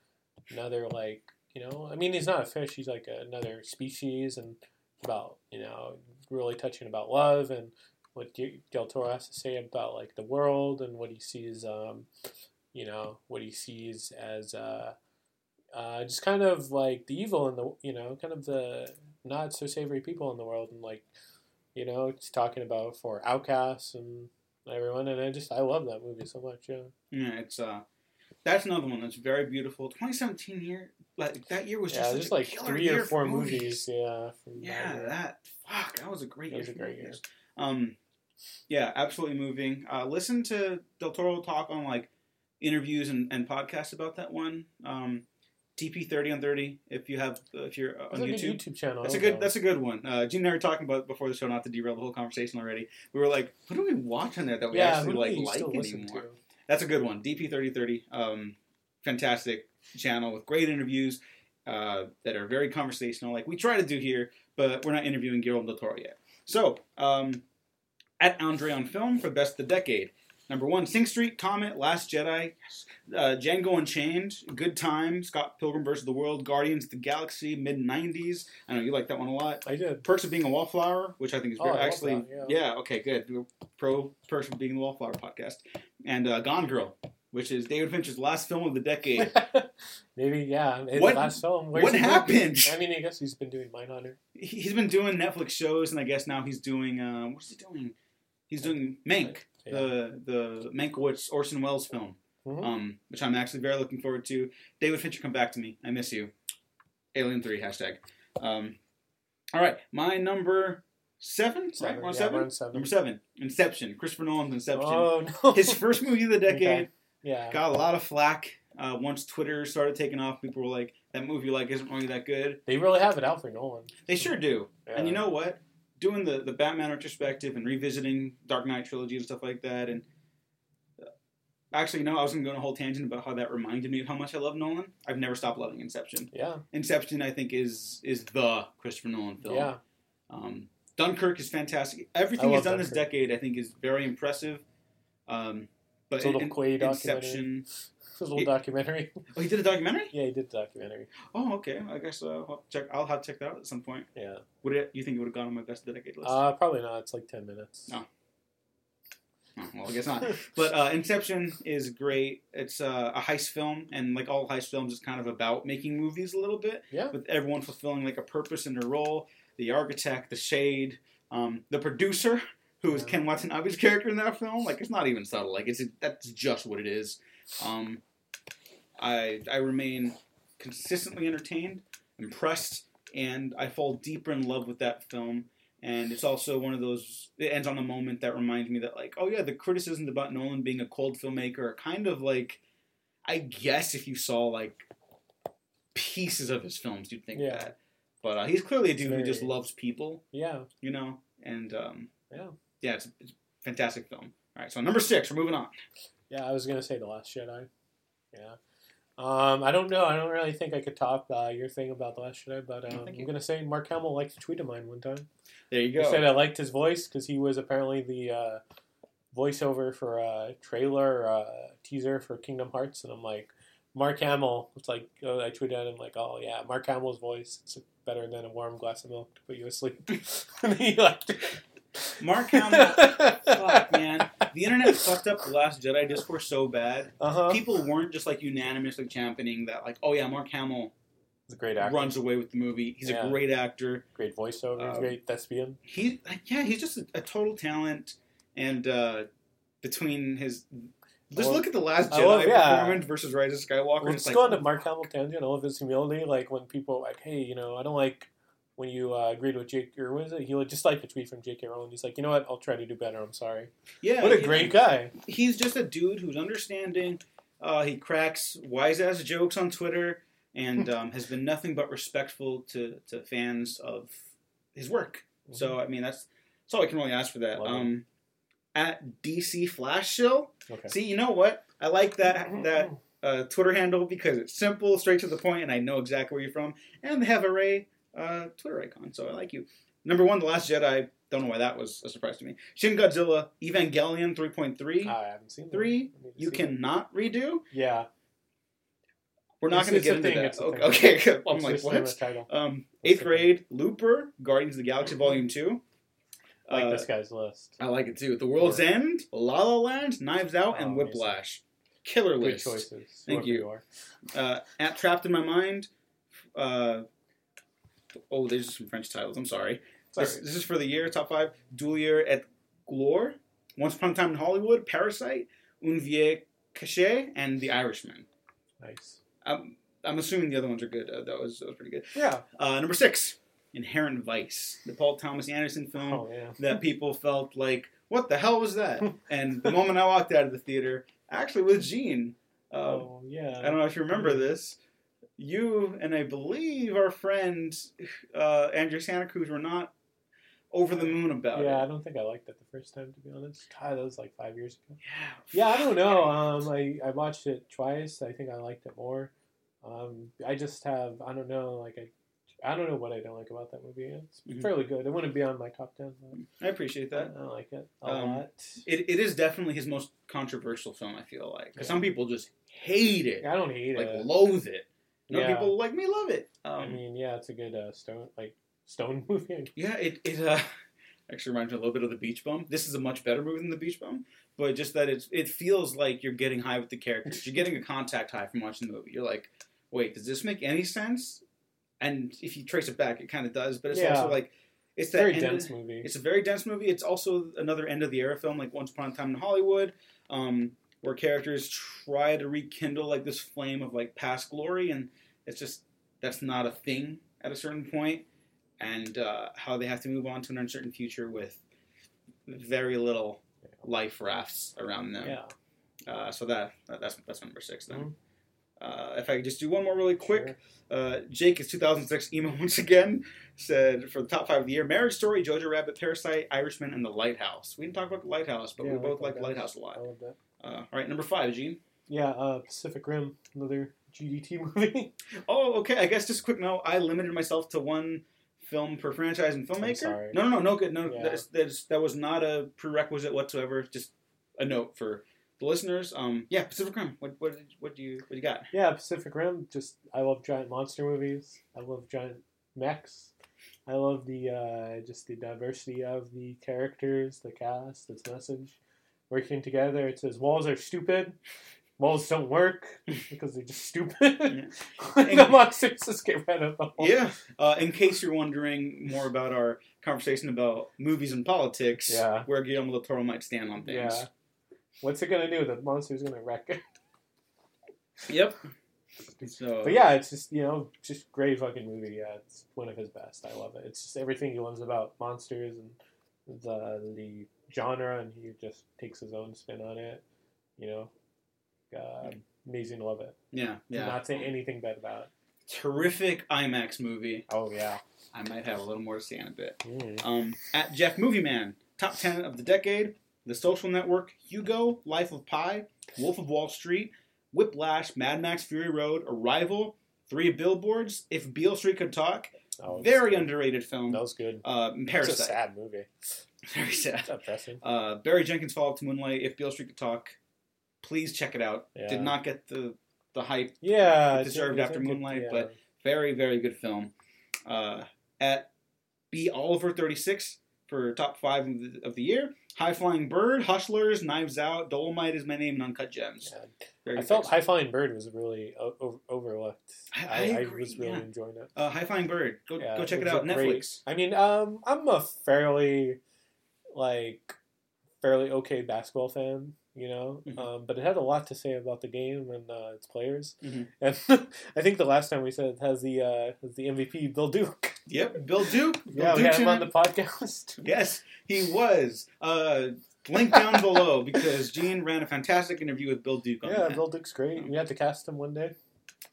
[SPEAKER 2] another like you know. I mean, he's not a fish; he's like another species, and about you know really touching about love and what Del Toro has to say about like the world and what he sees, um, you know, what he sees as uh, uh, just kind of like the evil in the you know kind of the not so savory people in the world and like you know it's talking about for outcasts and everyone and I just I love that movie so much yeah.
[SPEAKER 1] Yeah it's uh that's another one that's very beautiful. 2017 year like that year was
[SPEAKER 2] yeah,
[SPEAKER 1] just
[SPEAKER 2] like three or four movies.
[SPEAKER 1] movies.
[SPEAKER 2] yeah
[SPEAKER 1] yeah
[SPEAKER 2] that,
[SPEAKER 1] that fuck that was a great
[SPEAKER 2] that
[SPEAKER 1] year
[SPEAKER 2] was a great year.
[SPEAKER 1] Um yeah absolutely moving. Uh listen to Del Toro talk on like interviews and, and podcasts about that one. Um DP thirty on thirty. If you have, uh, if you're uh, on
[SPEAKER 2] That's
[SPEAKER 1] YouTube,
[SPEAKER 2] YouTube channel
[SPEAKER 1] that's a good. That's a good one. Uh, Gene and I were talking about before the show, not to derail the whole conversation already. We were like, what do we watch on there that we
[SPEAKER 2] yeah
[SPEAKER 1] actually like like anymore?
[SPEAKER 2] to?
[SPEAKER 1] That's a good one. DP thirty thirty. Um, fantastic channel with great interviews uh, that are very conversational, like we try to do here, but we're not interviewing Guillermo del Toro yet. So, um, at Andre on Film for best of the decade. Number one, Sing Street, Comet, Last Jedi, yes. uh, Django Unchained, Good Time, Scott Pilgrim vs. the World, Guardians of the Galaxy, mid 90s. I know you like that one a lot.
[SPEAKER 2] I did
[SPEAKER 1] Perks of Being a Wallflower, which I think is
[SPEAKER 2] Oh,
[SPEAKER 1] very,
[SPEAKER 2] I love
[SPEAKER 1] actually,
[SPEAKER 2] that, yeah.
[SPEAKER 1] okay, good. Pro Perks of Being a Wallflower podcast. And uh, Gone Girl, which is David Fincher's last film of the decade.
[SPEAKER 2] maybe yeah his
[SPEAKER 1] What-
[SPEAKER 2] last film Where's
[SPEAKER 1] what happened?
[SPEAKER 2] I mean I guess he's been doing Mindhunter
[SPEAKER 1] He- he's been doing Netflix shows, and I guess now he's doing, uh, what's he doing? He's doing Mank,
[SPEAKER 2] Yeah.
[SPEAKER 1] the, the Mankiewicz Orson Welles film.
[SPEAKER 2] Mhm.
[SPEAKER 1] um, which I'm actually very looking forward to. David Fincher, come back to me. I miss you. Alien Three hashtag. Um, all right, my number seven. Right,
[SPEAKER 2] Seven,
[SPEAKER 1] we're on
[SPEAKER 2] yeah,
[SPEAKER 1] seven?
[SPEAKER 2] we're on seven.
[SPEAKER 1] Number seven, Inception. Christopher Nolan's Inception.
[SPEAKER 2] oh no
[SPEAKER 1] His first movie of the decade.
[SPEAKER 2] Okay. yeah
[SPEAKER 1] Got a lot of flack. Uh, once Twitter started taking off, people were like, "That movie like isn't really that good."
[SPEAKER 2] they really have it out for Nolan
[SPEAKER 1] They sure do.
[SPEAKER 2] yeah.
[SPEAKER 1] And you know what? Doing the, the Batman retrospective and revisiting Dark Knight trilogy and stuff like that, and uh, actually, no, I was going to go on a whole tangent about how that reminded me of how much I love Nolan. I've never stopped loving Inception.
[SPEAKER 2] yeah
[SPEAKER 1] Inception, I think, is is the Christopher Nolan film.
[SPEAKER 2] yeah
[SPEAKER 1] Um, Dunkirk is fantastic. Everything he's done this decade, I think, is very impressive. Um, but
[SPEAKER 2] It's a little
[SPEAKER 1] in-. Inception.
[SPEAKER 2] His little
[SPEAKER 1] It-
[SPEAKER 2] documentary
[SPEAKER 1] Oh, he did a documentary.
[SPEAKER 2] yeah he did the documentary
[SPEAKER 1] Oh, okay. I guess uh, I'll check. I'll have to check that out at some point.
[SPEAKER 2] yeah
[SPEAKER 1] Would it? You think it would have gone on my best decade list?
[SPEAKER 2] uh probably not it's like 10 minutes
[SPEAKER 1] No. Oh, well, I guess not. But uh, Inception is great. It's uh, a heist film, and like all heist films, it's kind of about making movies a little bit,
[SPEAKER 2] yeah
[SPEAKER 1] with everyone fulfilling like a purpose in their role. The architect, the shade, um, the producer, who is
[SPEAKER 2] Yeah.
[SPEAKER 1] Ken Watanabe's character in that film. Like it's not even subtle. Like it's that's just what it is. Um, I I remain consistently entertained, impressed, and I fall deeper in love with that film. And it's also one of those. It ends on a moment that reminds me that, like, oh yeah, the criticisms about Nolan being a cold filmmaker are kind of like, I guess if you saw like pieces of his films, you'd think
[SPEAKER 2] Yeah.
[SPEAKER 1] that. But uh, he's clearly a dude who just loves people,
[SPEAKER 2] yeah
[SPEAKER 1] you know. And um,
[SPEAKER 2] Yeah.
[SPEAKER 1] yeah, it's, it's a fantastic film. All right, so number six, we're moving on.
[SPEAKER 2] Yeah, I was gonna say the Last Jedi. Yeah. Um, I don't know. I don't really think I could top uh, your thing about the Last Jedi, but um, I'm
[SPEAKER 1] you.
[SPEAKER 2] gonna say Mark Hamill liked a tweet of mine one time.
[SPEAKER 1] There you
[SPEAKER 2] He
[SPEAKER 1] go.
[SPEAKER 2] said I liked his voice because he was apparently the uh, voiceover for a trailer uh, teaser for Kingdom Hearts, and I'm like, Mark Hamill. It's like uh, I tweeted at him like, oh yeah, Mark Hamill's voice. It's better than a warm glass of milk to put you asleep. and he liked it.
[SPEAKER 1] Mark Hamill. The internet fucked up the Last Jedi discourse so bad.
[SPEAKER 2] Uh huh.
[SPEAKER 1] People weren't just like unanimously championing that, like, oh yeah, Mark Hamill
[SPEAKER 2] He's a great actor.
[SPEAKER 1] runs away with the movie. He's
[SPEAKER 2] Yeah.
[SPEAKER 1] a great actor.
[SPEAKER 2] Great voiceover. He's
[SPEAKER 1] Um,
[SPEAKER 2] great thespian.
[SPEAKER 1] He, like, yeah, he's just a, a total talent. And uh, between his, just
[SPEAKER 2] Well,
[SPEAKER 1] look at the Last Jedi
[SPEAKER 2] love- yeah.
[SPEAKER 1] performance versus Rise of Skywalker.
[SPEAKER 2] Let's
[SPEAKER 1] like,
[SPEAKER 2] go on to Mark Hamill tangent. I love his humility. Like when people like, hey, you know, I don't like when you uh, agreed with Jake or was it? He would just like a tweet from J.K. Rowling. He's like, you know what? I'll try to do better. I'm sorry.
[SPEAKER 1] yeah,
[SPEAKER 2] What a
[SPEAKER 1] he-
[SPEAKER 2] great guy.
[SPEAKER 1] he's just a dude who's understanding. Uh, he cracks wise ass jokes on Twitter and um, has been nothing but respectful to, to fans of his work. So I mean that's that's all I can really ask for that. Um, at DC Flash Shill.
[SPEAKER 2] okay.
[SPEAKER 1] See, you know what? I like that that uh, Twitter handle because it's simple, straight to the point, and I know exactly where you're from. And they have array uh, Twitter icon, so I like you. Number one, The Last Jedi. Don't know why that was a surprise to me. Shin Godzilla, Evangelion 3.3.
[SPEAKER 2] I haven't seen.
[SPEAKER 1] Three,
[SPEAKER 2] I need to
[SPEAKER 1] you cannot redo.
[SPEAKER 2] Yeah.
[SPEAKER 1] We're not going to get into
[SPEAKER 2] thing,
[SPEAKER 1] that.
[SPEAKER 2] it's
[SPEAKER 1] Okay, okay. I'm
[SPEAKER 2] It's
[SPEAKER 1] like, what?
[SPEAKER 2] title.
[SPEAKER 1] Um, eighth
[SPEAKER 2] okay.
[SPEAKER 1] grade, Looper, Guardians of the Galaxy Volume 2.
[SPEAKER 2] I like
[SPEAKER 1] Uh,
[SPEAKER 2] this guy's list.
[SPEAKER 1] I like it too. The World's
[SPEAKER 2] Or-
[SPEAKER 1] End, La La Land, Knives Out, and
[SPEAKER 2] Oh, amazing.
[SPEAKER 1] Whiplash. Killer
[SPEAKER 2] Good
[SPEAKER 1] list.
[SPEAKER 2] choices.
[SPEAKER 1] Thank you.
[SPEAKER 2] are.
[SPEAKER 1] Uh, at Trapped in My Mind. Uh, oh, there's some French titles. I'm sorry. This, this is for the year, top five. Douleur et Gloire, Once Upon a Time in Hollywood, Parasite, Un Vieux Cachet, and The Irishman.
[SPEAKER 2] Nice.
[SPEAKER 1] I'm, I'm assuming the other ones are good. Uh, that, was, that was pretty good.
[SPEAKER 2] Yeah.
[SPEAKER 1] Uh, number six, Inherent Vice, the Paul Thomas Anderson film
[SPEAKER 2] Oh yeah.
[SPEAKER 1] that people felt like, what the hell was that? and the moment I walked out of the theater, actually with Gene, uh,
[SPEAKER 2] oh yeah.
[SPEAKER 1] I don't know if you remember this. You and I believe our friend uh, Andrew Santa Cruz were not over the moon about it.
[SPEAKER 2] Yeah, I don't think I liked it the first time to be honest. God, that was like five years ago.
[SPEAKER 1] Yeah.
[SPEAKER 2] Yeah, I don't know. Um, I, I watched it twice. I think I liked it more. Um, I just have I don't know like I I don't know what I don't like about that movie. It's
[SPEAKER 1] Mhm.
[SPEAKER 2] fairly good. It wouldn't be on my top ten. But
[SPEAKER 1] I appreciate that.
[SPEAKER 2] I like it a
[SPEAKER 1] Um,
[SPEAKER 2] lot.
[SPEAKER 1] It, it is definitely his most controversial film. I feel like 'Cause
[SPEAKER 2] Yeah.
[SPEAKER 1] some people just hate it,
[SPEAKER 2] I don't hate
[SPEAKER 1] like
[SPEAKER 2] it.
[SPEAKER 1] Like, loathe it. You know,
[SPEAKER 2] Yeah.
[SPEAKER 1] people like me love it. Um,
[SPEAKER 2] I mean, yeah, it's a good uh, stone like stone movie.
[SPEAKER 1] Yeah, it, it uh, actually reminds me a little bit of the Beach Bum. This is a much better movie than the Beach Bum, but just that it's it feels like you're getting high with the characters. You're getting a contact high from watching the movie. You're like, wait, does this make any sense? And if you trace it back, it kind of does. But it's
[SPEAKER 2] Yeah.
[SPEAKER 1] also like it's that
[SPEAKER 2] Very dense movie.
[SPEAKER 1] It's a very dense movie. It's also another end of the era film, like Once Upon a Time in Hollywood, um, where characters try to rekindle like this flame of like past glory, and it's just that's not a thing at a certain point, and uh, how they have to move on to an uncertain future with very little life rafts around them.
[SPEAKER 2] yeah.
[SPEAKER 1] Uh, so that, that that's that's number six then.
[SPEAKER 2] Mhm.
[SPEAKER 1] Uh, if I could just do one more really quick,
[SPEAKER 2] Sure.
[SPEAKER 1] uh, Jake is 2006 emo once again. Said for the top five of the year: Marriage Story, Jojo Rabbit, Parasite, Irishman, and The Lighthouse. We didn't talk about The Lighthouse, but
[SPEAKER 2] Yeah,
[SPEAKER 1] we both
[SPEAKER 2] like
[SPEAKER 1] like Lighthouse a lot.
[SPEAKER 2] I love that.
[SPEAKER 1] Uh, all right, number five, Gene.
[SPEAKER 2] Yeah, uh, Pacific Rim, another GDT movie.
[SPEAKER 1] Oh, okay. I guess just a quick note. I limited myself to one film per franchise and filmmaker. No, no, no, no good. No,
[SPEAKER 2] Yeah.
[SPEAKER 1] that's, that's, that was not a prerequisite whatsoever. Just a note for the listeners. Um, yeah, Pacific Rim. What, what, what do you, what do you got?
[SPEAKER 2] yeah, Pacific Rim. Just I love giant monster movies. I love giant mechs. I love the uh, just the diversity of the characters, the cast, its message, working together. It says walls are stupid. Walls don't work because they're just stupid. the monsters just get rid of them.
[SPEAKER 1] Yeah. Uh, in case you're wondering more about our conversation about movies and politics,
[SPEAKER 2] Yeah.
[SPEAKER 1] where Guillermo del Toro might stand on things.
[SPEAKER 2] Yeah. What's it gonna do? The monster's gonna wreck it.
[SPEAKER 1] Yep. So,
[SPEAKER 2] But yeah, it's just you know, just great fucking movie. Yeah, it's one of his best. I love it. It's just everything he loves about monsters and the the genre, and he just takes his own spin on it. You know, uh, amazing. Love it.
[SPEAKER 1] yeah, yeah.
[SPEAKER 2] Not say anything bad about it.
[SPEAKER 1] Terrific IMAX movie.
[SPEAKER 2] Oh yeah.
[SPEAKER 1] I might have a little more to say in a bit.
[SPEAKER 2] Mm.
[SPEAKER 1] Um, at Jeff Movie Man, top 10 of the decade, The Social Network, Hugo, Life of Pi, Wolf of Wall Street, Whiplash, Mad Max Fury Road, Arrival, Three Billboards, If Beale Street Could Talk,
[SPEAKER 2] Oh,
[SPEAKER 1] very underrated film.
[SPEAKER 2] That was good.
[SPEAKER 1] Uh,
[SPEAKER 2] It's a
[SPEAKER 1] Parasite,
[SPEAKER 2] sad movie.
[SPEAKER 1] very sad.
[SPEAKER 2] It's depressing.
[SPEAKER 1] Uh, Barry Jenkins' Fall to Moonlight, If Beale Street Could Talk, please check it out.
[SPEAKER 2] Yeah.
[SPEAKER 1] Did not get the the hype
[SPEAKER 2] Yeah,
[SPEAKER 1] It deserved
[SPEAKER 2] it's
[SPEAKER 1] after
[SPEAKER 2] a good-
[SPEAKER 1] Moonlight,
[SPEAKER 2] yeah.
[SPEAKER 1] but very very good film. Uh, at B Oliver thirty six for top five of the, of the year. High Flying Bird, Hustlers, Knives Out, Dolomite is my name, and Uncut Gems.
[SPEAKER 2] Yeah. I felt. High Flying Bird was really o- overlooked.
[SPEAKER 1] I-
[SPEAKER 2] I,
[SPEAKER 1] I
[SPEAKER 2] I, was really
[SPEAKER 1] yeah.
[SPEAKER 2] enjoying it.
[SPEAKER 1] uh, High Flying Bird. Go
[SPEAKER 2] Yeah,
[SPEAKER 1] go check it
[SPEAKER 2] was
[SPEAKER 1] out.
[SPEAKER 2] great-
[SPEAKER 1] Netflix.
[SPEAKER 2] I mean, um, I'm a fairly like fairly okay basketball fan, you know,
[SPEAKER 1] Mhm.
[SPEAKER 2] um, but it had a lot to say about the game and uh, its players.
[SPEAKER 1] Mhm.
[SPEAKER 2] And I think the last time we said it has the uh, has the MVP Bill Duke.
[SPEAKER 1] Yep, Bill Duke. Bill
[SPEAKER 2] yeah, we had him on the podcast.
[SPEAKER 1] Yes, he was. Uh, link down below because Gene ran a fantastic interview with Bill Duke on
[SPEAKER 2] Yeah,
[SPEAKER 1] that.
[SPEAKER 2] Bill Duke's great. We had to cast him one day.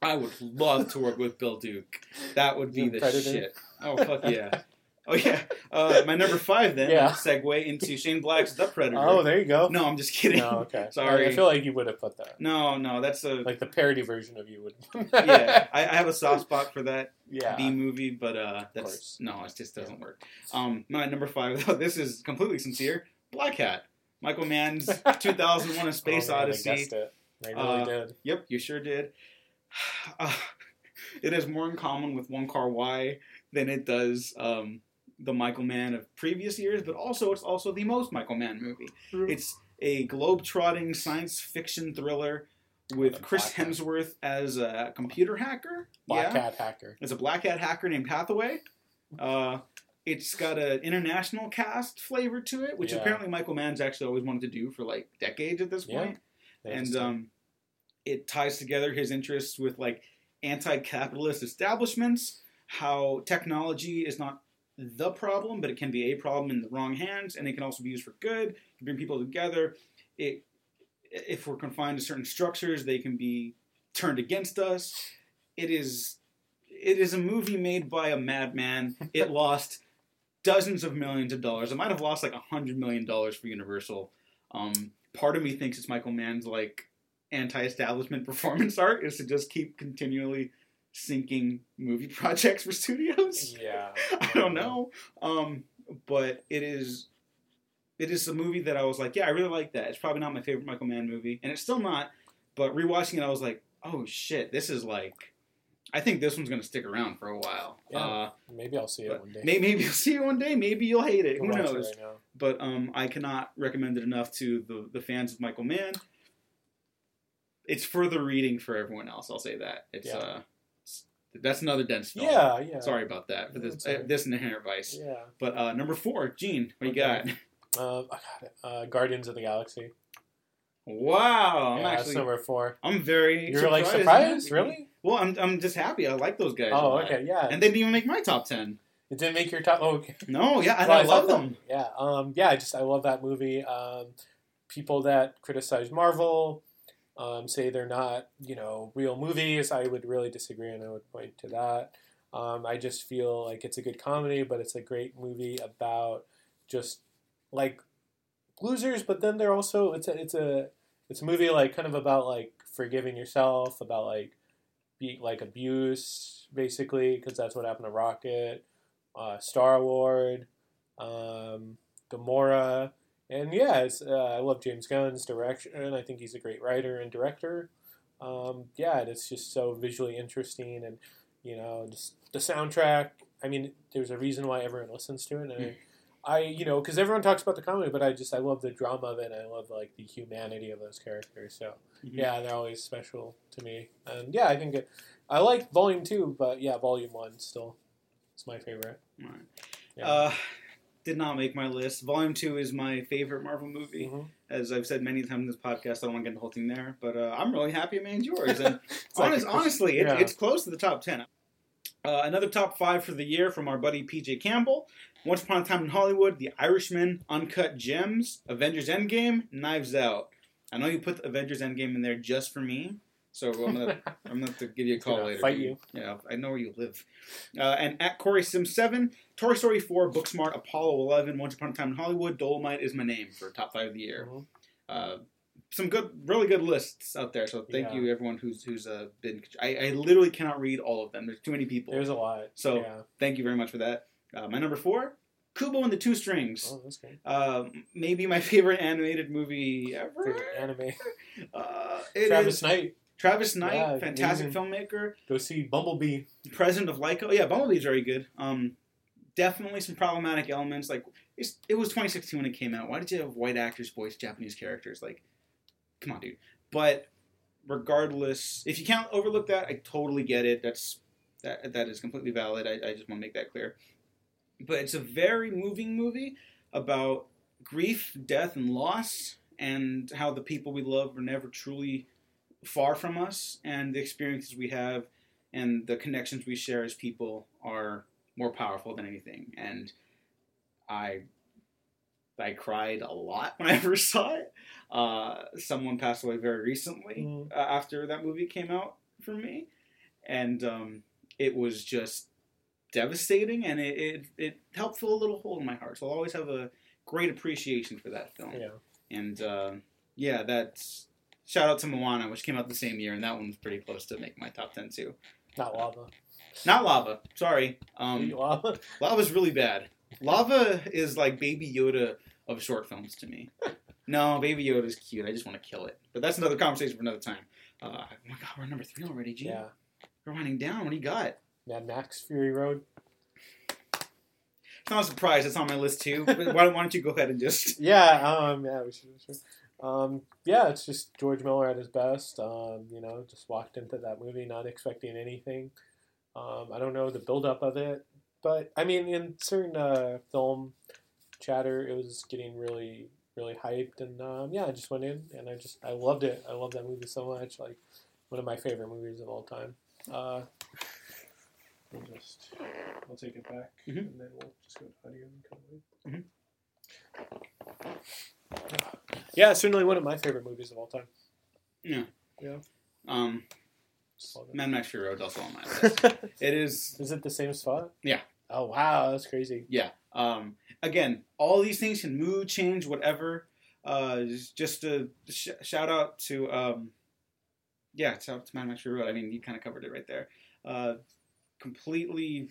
[SPEAKER 1] I would love to work with Bill Duke. That would be
[SPEAKER 2] You
[SPEAKER 1] the shit. Oh fuck yeah. Oh yeah, uh, my number five then.
[SPEAKER 2] Yeah.
[SPEAKER 1] Segue into Shane Black's The Predator.
[SPEAKER 2] Oh, there you go.
[SPEAKER 1] no, I'm just kidding.
[SPEAKER 2] No, okay.
[SPEAKER 1] Sorry.
[SPEAKER 2] I, feel like you would have put that.
[SPEAKER 1] No, no, that's a
[SPEAKER 2] Like the parody version of you would.
[SPEAKER 1] yeah. I, I have a soft spot for that
[SPEAKER 2] yeah.
[SPEAKER 1] B movie, but uh, that's no, it just doesn't work. Um, my number five though. This is completely sincere. Black Hat. Michael Mann's 2001: A Space
[SPEAKER 2] oh, man,
[SPEAKER 1] Odyssey.
[SPEAKER 2] I guessed it. I really
[SPEAKER 1] Uh,
[SPEAKER 2] did.
[SPEAKER 1] Yep, you sure did. Uh, it has more in common with Wong Kar-wai than it does um, the Michael Mann of previous years, but also it's also the most Michael Mann movie. It's a globe-trotting science fiction thriller with
[SPEAKER 2] With
[SPEAKER 1] Chris
[SPEAKER 2] black hat.
[SPEAKER 1] Hemsworth as a computer hacker.
[SPEAKER 2] Black
[SPEAKER 1] yeah,
[SPEAKER 2] Hat Hacker.
[SPEAKER 1] it's a black hat hacker named Hathaway. Uh, it's got an international cast flavor to it, which
[SPEAKER 2] Yeah.
[SPEAKER 1] apparently Michael Mann's actually always wanted to do for like decades at this
[SPEAKER 2] Yeah.
[SPEAKER 1] point
[SPEAKER 2] They
[SPEAKER 1] and um, it ties together his interests with like anti-capitalist establishments. How technology is not the problem, but it can be a problem in the wrong hands, and it can also be used for good. Can bring people together. It, if we're confined to certain structures, they can be turned against us. It is, it is a movie made by a madman. It lost dozens of millions of dollars. It might have lost like a hundred million dollars for Universal. Um, part of me thinks it's Michael Mann's like anti-establishment performance art is to just keep continually sinking movie projects for studios.
[SPEAKER 2] yeah.
[SPEAKER 1] I don't know, um, but it is it is a movie that I was like, yeah, I really like that. It's probably not my favorite Michael Mann movie, and it's still not. But rewatching it, I was like, oh shit, this is like. I think this one's gonna stick around for a while.
[SPEAKER 2] Yeah.
[SPEAKER 1] Uh,
[SPEAKER 2] Maybe I'll see it one day.
[SPEAKER 1] may- maybe you'll see it one day. Maybe you'll hate it. Who
[SPEAKER 2] it
[SPEAKER 1] knows?
[SPEAKER 2] right
[SPEAKER 1] but um, I cannot recommend it enough to the, the fans of Michael Mann. It's further reading for everyone else. I'll say that. It's
[SPEAKER 2] Yeah.
[SPEAKER 1] uh, it's- that's another dense film.
[SPEAKER 2] Yeah, yeah.
[SPEAKER 1] Sorry about that for this
[SPEAKER 2] That's all right.
[SPEAKER 1] uh, this Inherent Vice.
[SPEAKER 2] Yeah.
[SPEAKER 1] But uh, number four, Gene, what you
[SPEAKER 2] Okay.
[SPEAKER 1] got?
[SPEAKER 2] Uh, I got it. Uh, Guardians of the Galaxy.
[SPEAKER 1] Wow, I'm
[SPEAKER 2] yeah,
[SPEAKER 1] actually
[SPEAKER 2] number four.
[SPEAKER 1] I'm very
[SPEAKER 2] You're like
[SPEAKER 1] surprised.
[SPEAKER 2] surprised? Really?
[SPEAKER 1] Well, I'm I'm just happy. I like those guys.
[SPEAKER 2] Oh, okay, yeah.
[SPEAKER 1] And they didn't even make my top ten.
[SPEAKER 2] it didn't make your top. Oh, okay.
[SPEAKER 1] No, yeah, and
[SPEAKER 2] Well,
[SPEAKER 1] I, love
[SPEAKER 2] thought that-
[SPEAKER 1] them.
[SPEAKER 2] Yeah, um, yeah. I just I love that movie. Um, people that criticize Marvel um, say they're not, you know, real movies. I would really disagree, and I would point to that. Um, I just feel like it's a good comedy, but it's a great movie about just like losers. But then they're also it's a it's a it's a movie like kind of about like forgiving yourself, about like be like abuse basically, because that's what happened to Rocket, uh, Star Lord, um, Gamora, and yeah, it's, uh, I love James Gunn's direction. I think he's a great writer and director. Um, yeah, it's just so visually interesting, and you know, just the soundtrack. I mean, there's a reason why everyone listens to it, and I, I you know, because everyone talks about the comedy, but I just I love the drama of it. I love like the humanity of those characters. So
[SPEAKER 1] Mhm.
[SPEAKER 2] yeah, they're always special to me. And yeah, I think it, I like Volume Two, but yeah, Volume One still is my favorite.
[SPEAKER 1] Alright.
[SPEAKER 2] Yeah.
[SPEAKER 1] Uh, did not make my list. Volume two is my favorite Marvel movie.
[SPEAKER 2] Mhm.
[SPEAKER 1] As I've said many times in this podcast, I don't want to get the whole thing there, but uh, I'm really happy it made yours. And
[SPEAKER 2] It's like
[SPEAKER 1] honestly, it,
[SPEAKER 2] yeah.
[SPEAKER 1] it's close to the top ten. Uh, another top five for the year from our buddy PJ Campbell. Once Upon a Time in Hollywood, The Irishman, Uncut Gems, Avengers Endgame, Knives Out. I know you put Avengers Endgame in there just for me, so I'm gonna I'm gonna have to give you a call later.
[SPEAKER 2] fight
[SPEAKER 1] dude.
[SPEAKER 2] you.
[SPEAKER 1] Yeah, I know where you live. Uh, and at Corey Sim seven, Toy Story four, Booksmart, Apollo eleven, Once Upon a Time in Hollywood, Dolomite is my name for top five of the year.
[SPEAKER 2] Mhm.
[SPEAKER 1] Uh, some good, really good lists out there. So thank
[SPEAKER 2] Yeah.
[SPEAKER 1] you everyone who's who's uh, been. I, I literally cannot read all of them. There's too many people.
[SPEAKER 2] There's a lot.
[SPEAKER 1] So-
[SPEAKER 2] yeah.
[SPEAKER 1] Thank you very much for that. Uh, my number four, Kubo and the Two Strings.
[SPEAKER 2] Oh.
[SPEAKER 1] Um, maybe my favorite animated movie ever.
[SPEAKER 2] Favorite anime.
[SPEAKER 1] Uh, it
[SPEAKER 2] Travis
[SPEAKER 1] is
[SPEAKER 2] Knight.
[SPEAKER 1] Travis Knight,
[SPEAKER 2] Yeah,
[SPEAKER 1] fantastic
[SPEAKER 2] amazing.
[SPEAKER 1] filmmaker,
[SPEAKER 2] Go see Bumblebee.
[SPEAKER 1] president of Laika. Yeah, Bumblebee's very good. Um, definitely some problematic elements. Like it's, it was 2016 when it came out. Why did you have white actors voice Japanese characters? Like, come on, dude. But regardless, if you can't overlook that, I totally get it. That's that that is completely valid. I, I just want to make that clear. But it's a very moving movie about grief, death, and loss, and how the people we love are never truly far from us, and the experiences we have and the connections we share as people are more powerful than anything. And I I cried a lot when I first saw it. Uh, someone passed away very recently
[SPEAKER 2] Mhm.
[SPEAKER 1] uh, after that movie came out for me, and um, it was just devastating, and it, it it helped fill a little hole in my heart. So I'll always have a great appreciation for that film.
[SPEAKER 2] Yeah.
[SPEAKER 1] And uh, yeah, that's shout out to Moana, which came out the same year, and that one's pretty close to make my top ten too.
[SPEAKER 2] Not lava.
[SPEAKER 1] Not lava. Sorry, um,
[SPEAKER 2] lava.
[SPEAKER 1] lava's really bad. Lava is like Baby Yoda of short films to me. No, Baby Yoda's cute. I just want to kill it. But that's another conversation for another time. Uh, oh my god, we're number three already, G.
[SPEAKER 2] Yeah.
[SPEAKER 1] We're winding down. What do you got?
[SPEAKER 2] Mad Max Fury Road.
[SPEAKER 1] It's not a surprise. It's on my list too. But why, why don't you go ahead and just?
[SPEAKER 2] Yeah. Um. Yeah. We should. We should. Um. Yeah. It's just George Miller at his best. Um. You know, just walked into that movie not expecting anything. Um. I don't know the buildup of it, but I mean, in certain uh, film chatter, it was getting really, really hyped, and um, yeah, I just went in and I just I loved it. I love that movie so much. Like one of my favorite movies of all time. Uh, we'll just I'll take it back,
[SPEAKER 1] Mhm.
[SPEAKER 2] and then we'll just go to audio and come away. Yeah, it's certainly one of my favorite movies of all time.
[SPEAKER 1] Yeah.
[SPEAKER 2] Yeah.
[SPEAKER 1] Um, Mad Max Fury Road's also on my list.
[SPEAKER 2] it.
[SPEAKER 1] Is
[SPEAKER 2] Is it the same spot?
[SPEAKER 1] Yeah.
[SPEAKER 2] Oh wow, that's crazy.
[SPEAKER 1] Yeah. Um, again, all these things can mood change, whatever. Uh, just- a sh- shout out to, um, yeah, shout out to Mad Max Fury Road. I mean, you kind of covered it right there. Uh, completely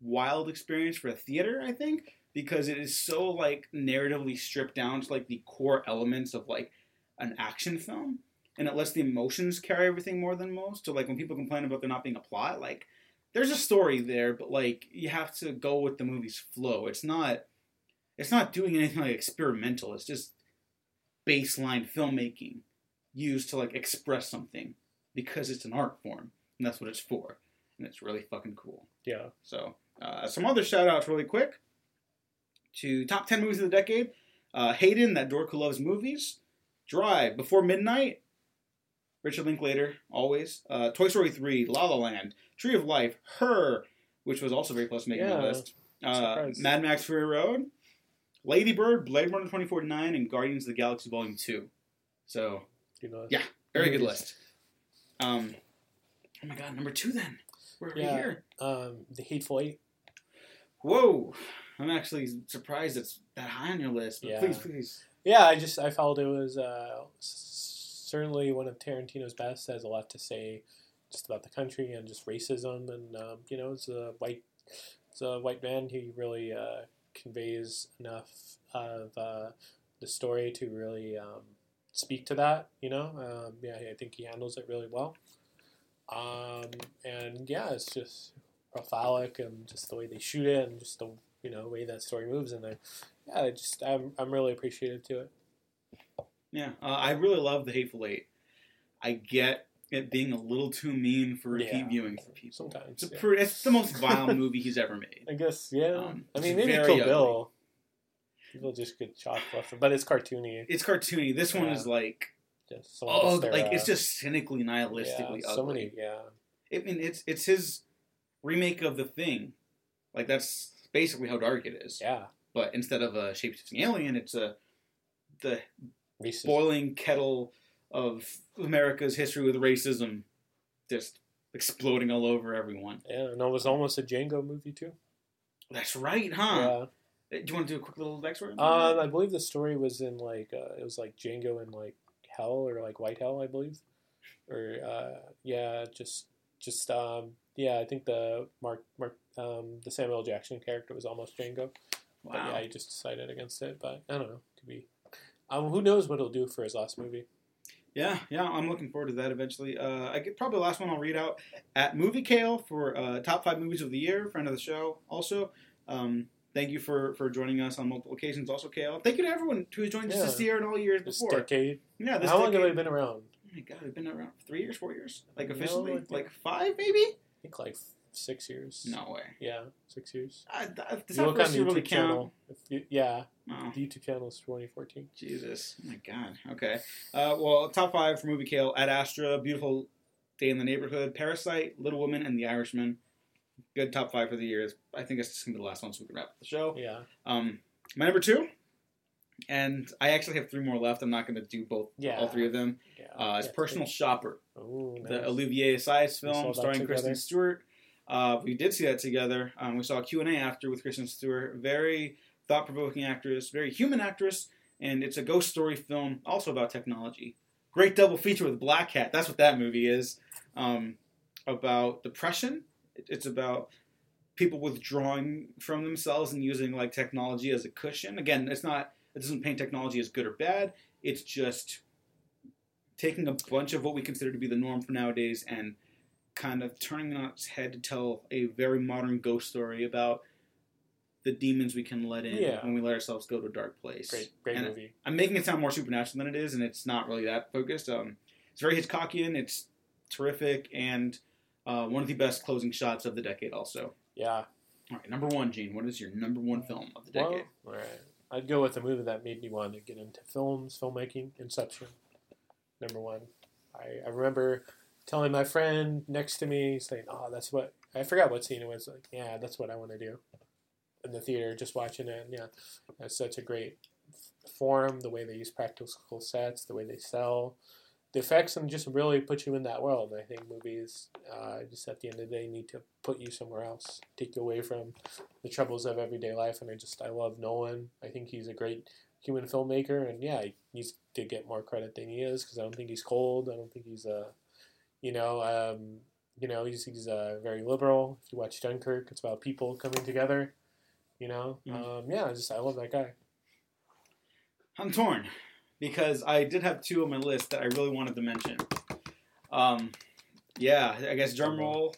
[SPEAKER 1] wild experience for a theater, I think, because it is so like narratively stripped down to like the core elements of like an action film, and it lets the emotions carry everything more than most. So like when people complain about there not being a plot, like there's a story there, but like you have to go with the movie's flow. It's not it's not doing anything like experimental. It's just baseline filmmaking used to like express something because it's an art form and that's what it's for. And it's really fucking cool.
[SPEAKER 2] Yeah.
[SPEAKER 1] So uh, some other shout outs really quick to top 10 movies of the decade. Uh, Hayden, that dork who loves movies. Drive, Before Midnight. Richard Linklater, always. Uh, Toy Story 3, La La Land, Tree of Life, Her, which was also very close to making
[SPEAKER 2] Yeah,
[SPEAKER 1] my list. Uh. Mad Max Fury Road, Lady Bird, Blade Runner 2049, and Guardians of the Galaxy Volume 2. So. Yeah. very good list. Um, oh my god, number two then. We're right
[SPEAKER 2] Yeah.
[SPEAKER 1] here.
[SPEAKER 2] Um, the Hateful Eight.
[SPEAKER 1] Whoa. I'm actually surprised it's that high on your list. But
[SPEAKER 2] Yeah.
[SPEAKER 1] please, please.
[SPEAKER 2] Yeah, I just I felt it was uh, certainly one of Tarantino's best. It Has a lot to say just about the country and just racism, and um, you know, it's a white, it's a white man. He really uh, conveys enough of uh, the story to really um, speak to that. You know, um, yeah, I think he handles it really well. Um, and yeah, it's just prolific and just the way they shoot it and just the you know the way that story moves and I yeah, I just I'm I'm really appreciative to it.
[SPEAKER 1] Yeah. Uh, I really love The Hateful Eight. I get it being a little too mean for repeat
[SPEAKER 2] Yeah.
[SPEAKER 1] viewing for people.
[SPEAKER 2] Sometimes,
[SPEAKER 1] It's,
[SPEAKER 2] yeah.
[SPEAKER 1] it's the most vile movie he's ever made.
[SPEAKER 2] I guess yeah.
[SPEAKER 1] Um,
[SPEAKER 2] I mean maybe Kill
[SPEAKER 1] ugly.
[SPEAKER 2] Bill. People just get chalk left, but it's cartoony.
[SPEAKER 1] It's cartoony. This one is like,
[SPEAKER 2] Just
[SPEAKER 1] oh, like
[SPEAKER 2] at.
[SPEAKER 1] it's just cynically nihilistically
[SPEAKER 2] yeah,
[SPEAKER 1] ugly.
[SPEAKER 2] so many yeah.
[SPEAKER 1] I mean, it's it's his remake of The Thing. Like that's basically how dark it is.
[SPEAKER 2] Yeah.
[SPEAKER 1] But instead of a shape-shifting alien, it's a the
[SPEAKER 2] Racist.
[SPEAKER 1] boiling kettle of America's history with racism just exploding all over everyone.
[SPEAKER 2] Yeah, and it was almost a Django movie too.
[SPEAKER 1] That's right, huh?
[SPEAKER 2] Yeah.
[SPEAKER 1] Do you want to do a quick little backstory?
[SPEAKER 2] Um, I believe the story was in like uh, it was like Django in like Hell or like White Hell, I believe, or uh, yeah, just just um, yeah, I think the Mark Mark um, the Samuel Jackson character was almost Django, but
[SPEAKER 1] wow.
[SPEAKER 2] yeah, he just decided against it. But I don't know, could be. Um, who knows what he'll do for his last movie?
[SPEAKER 1] Yeah, yeah, I'm looking forward to that eventually. Uh, I get probably the last one I'll read out at Movie Kale for uh, top five movies of the year, friend of the show. Also, um, thank you for for joining us on multiple occasions. Also, Kale, thank you to everyone who has joined us
[SPEAKER 2] Yeah.
[SPEAKER 1] this year and all years
[SPEAKER 2] This
[SPEAKER 1] before.
[SPEAKER 2] decade.
[SPEAKER 1] Yeah, this
[SPEAKER 2] How long have we been around?
[SPEAKER 1] Oh my god, we've been around three years, four years, like officially,
[SPEAKER 2] I think-
[SPEAKER 1] like five maybe.
[SPEAKER 2] Think like six years.
[SPEAKER 1] No way.
[SPEAKER 2] Yeah, six years.
[SPEAKER 1] I, I, does
[SPEAKER 2] If
[SPEAKER 1] that
[SPEAKER 2] look on the YouTube
[SPEAKER 1] really count?
[SPEAKER 2] channel. If you, yeah,
[SPEAKER 1] Oh.
[SPEAKER 2] the YouTube channel is 2014.
[SPEAKER 1] Jesus. Oh my God. Okay. Uh, well, top five for movie Kale: Ad Astra, Beautiful Day in the Neighborhood, Parasite, Little Women, and The Irishman. Good top five for the year. I think it's just gonna be the last one, so we can wrap up the show.
[SPEAKER 2] Yeah,
[SPEAKER 1] Um, my number two, and I actually have three more left. I'm not gonna do both,
[SPEAKER 2] Yeah.
[SPEAKER 1] all three of them.
[SPEAKER 2] yeah.
[SPEAKER 1] Uh, it's
[SPEAKER 2] yeah,
[SPEAKER 1] Personal Shopper,
[SPEAKER 2] Ooh,
[SPEAKER 1] the
[SPEAKER 2] nice.
[SPEAKER 1] Olivier Assayas film starring
[SPEAKER 2] together.
[SPEAKER 1] Kristen Stewart. Uh, we did see that together. Um, we saw a Q&A after with Kristen Stewart. Very thought-provoking actress, very human actress, and it's a ghost story film also about technology. Great double feature with Blackhat. That's what that movie is. Um, about depression. It's about people withdrawing from themselves and using like technology as a cushion. Again, it's not. It doesn't paint technology as good or bad. It's just taking a bunch of what we consider to be the norm for nowadays and kind of turning it on its head to tell a very modern ghost story about the demons we can let in
[SPEAKER 2] Yeah.
[SPEAKER 1] when we let ourselves go to a dark place.
[SPEAKER 2] Great, great
[SPEAKER 1] And
[SPEAKER 2] movie.
[SPEAKER 1] I'm making it sound more supernatural than it is, and it's not really that focused. Um, it's very Hitchcockian. It's terrific, and uh, one of the best closing shots of the decade. Also,
[SPEAKER 2] Yeah.
[SPEAKER 1] all right, number one, Gene. What is your number one film of the
[SPEAKER 2] Well,
[SPEAKER 1] decade?
[SPEAKER 2] all right. I'd go with a movie that made me want to get into films, filmmaking, Inception. Number one. I, I remember telling my friend next to me, saying, "Oh, that's what I forgot what scene it was." Like, yeah, that's what I want to do in the theater, just watching it. And yeah, that's such a great form. The way they use practical sets, the way they sell, the effects, and just really put you in that world. I think movies, uh, just at the end of the day, need to put you somewhere else, take you away from the troubles of everyday life. And I just I love Nolan. I think he's a great human filmmaker, and yeah, he needs to get more credit than he is because I don't think he's cold. I don't think he's a, you know, um, you know, he's he's uh, very liberal. If you watch Dunkirk, it's about people coming together. You know,
[SPEAKER 1] Mhm.
[SPEAKER 2] um, yeah, I just I love that guy.
[SPEAKER 1] I'm torn because I did have two on my list that I really wanted to mention. Um, yeah, I guess drum roll.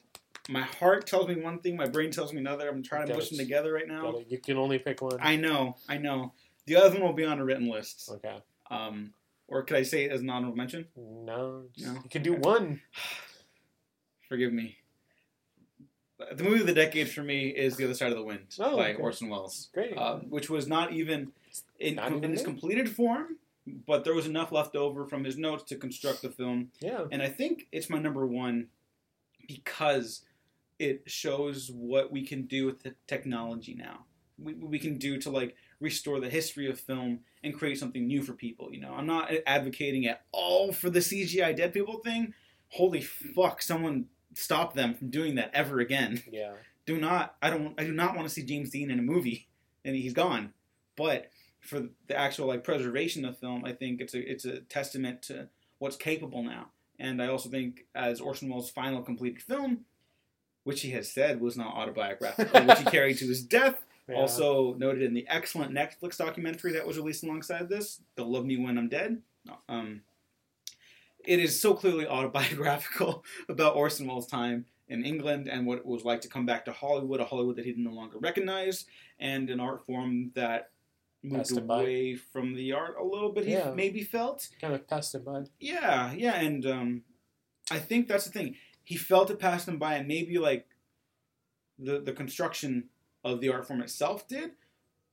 [SPEAKER 1] My heart tells me one thing, my brain tells me another. I'm trying to
[SPEAKER 2] Okay.
[SPEAKER 1] push them together right now.
[SPEAKER 2] You can only pick one.
[SPEAKER 1] I know, I know. The other one will be on a written list.
[SPEAKER 2] Okay.
[SPEAKER 1] Um, or could I say it as an honorable mention?
[SPEAKER 2] No,
[SPEAKER 1] No?
[SPEAKER 2] you can do one.
[SPEAKER 1] Forgive me. The movie of the decade for me is The Other Side of the Wind
[SPEAKER 2] Oh,
[SPEAKER 1] by
[SPEAKER 2] okay.
[SPEAKER 1] Orson Welles,
[SPEAKER 2] Great.
[SPEAKER 1] um, which was not even in,
[SPEAKER 2] Not
[SPEAKER 1] in
[SPEAKER 2] even
[SPEAKER 1] its
[SPEAKER 2] good.
[SPEAKER 1] completed form, but there was enough left over from his notes to construct the film.
[SPEAKER 2] yeah.
[SPEAKER 1] And I think it's my number one because it shows what we can do with the technology now. We, we can do to like restore the history of film and create something new for people. You know, I'm not advocating at all for the CGI dead people thing. Holy fuck! Someone stop them from doing that ever again.
[SPEAKER 2] Yeah.
[SPEAKER 1] Do not. I don't. I do not want to see James Dean in a movie, and he's gone. But for the actual like preservation of film, I think it's a it's a testament to what's capable now. And I also think as Orson Welles' final completed film, which he has said was not autobiographical, which he carried to his death,
[SPEAKER 2] yeah.
[SPEAKER 1] also noted in the excellent Netflix documentary that was released alongside this, "They'll Love Me When I'm Dead." Um, it is so clearly autobiographical about Orson Welles' time in England and what it was like to come back to Hollywood, a Hollywood that he no longer recognized, and an art form that moved
[SPEAKER 2] Passed him by.
[SPEAKER 1] away from the art a little bit. He
[SPEAKER 2] Yeah.
[SPEAKER 1] maybe felt.
[SPEAKER 2] kind of passed him by.
[SPEAKER 1] Yeah, yeah, and um, I think that's the thing. He felt it passed him by, and maybe like the the construction of the art form itself did,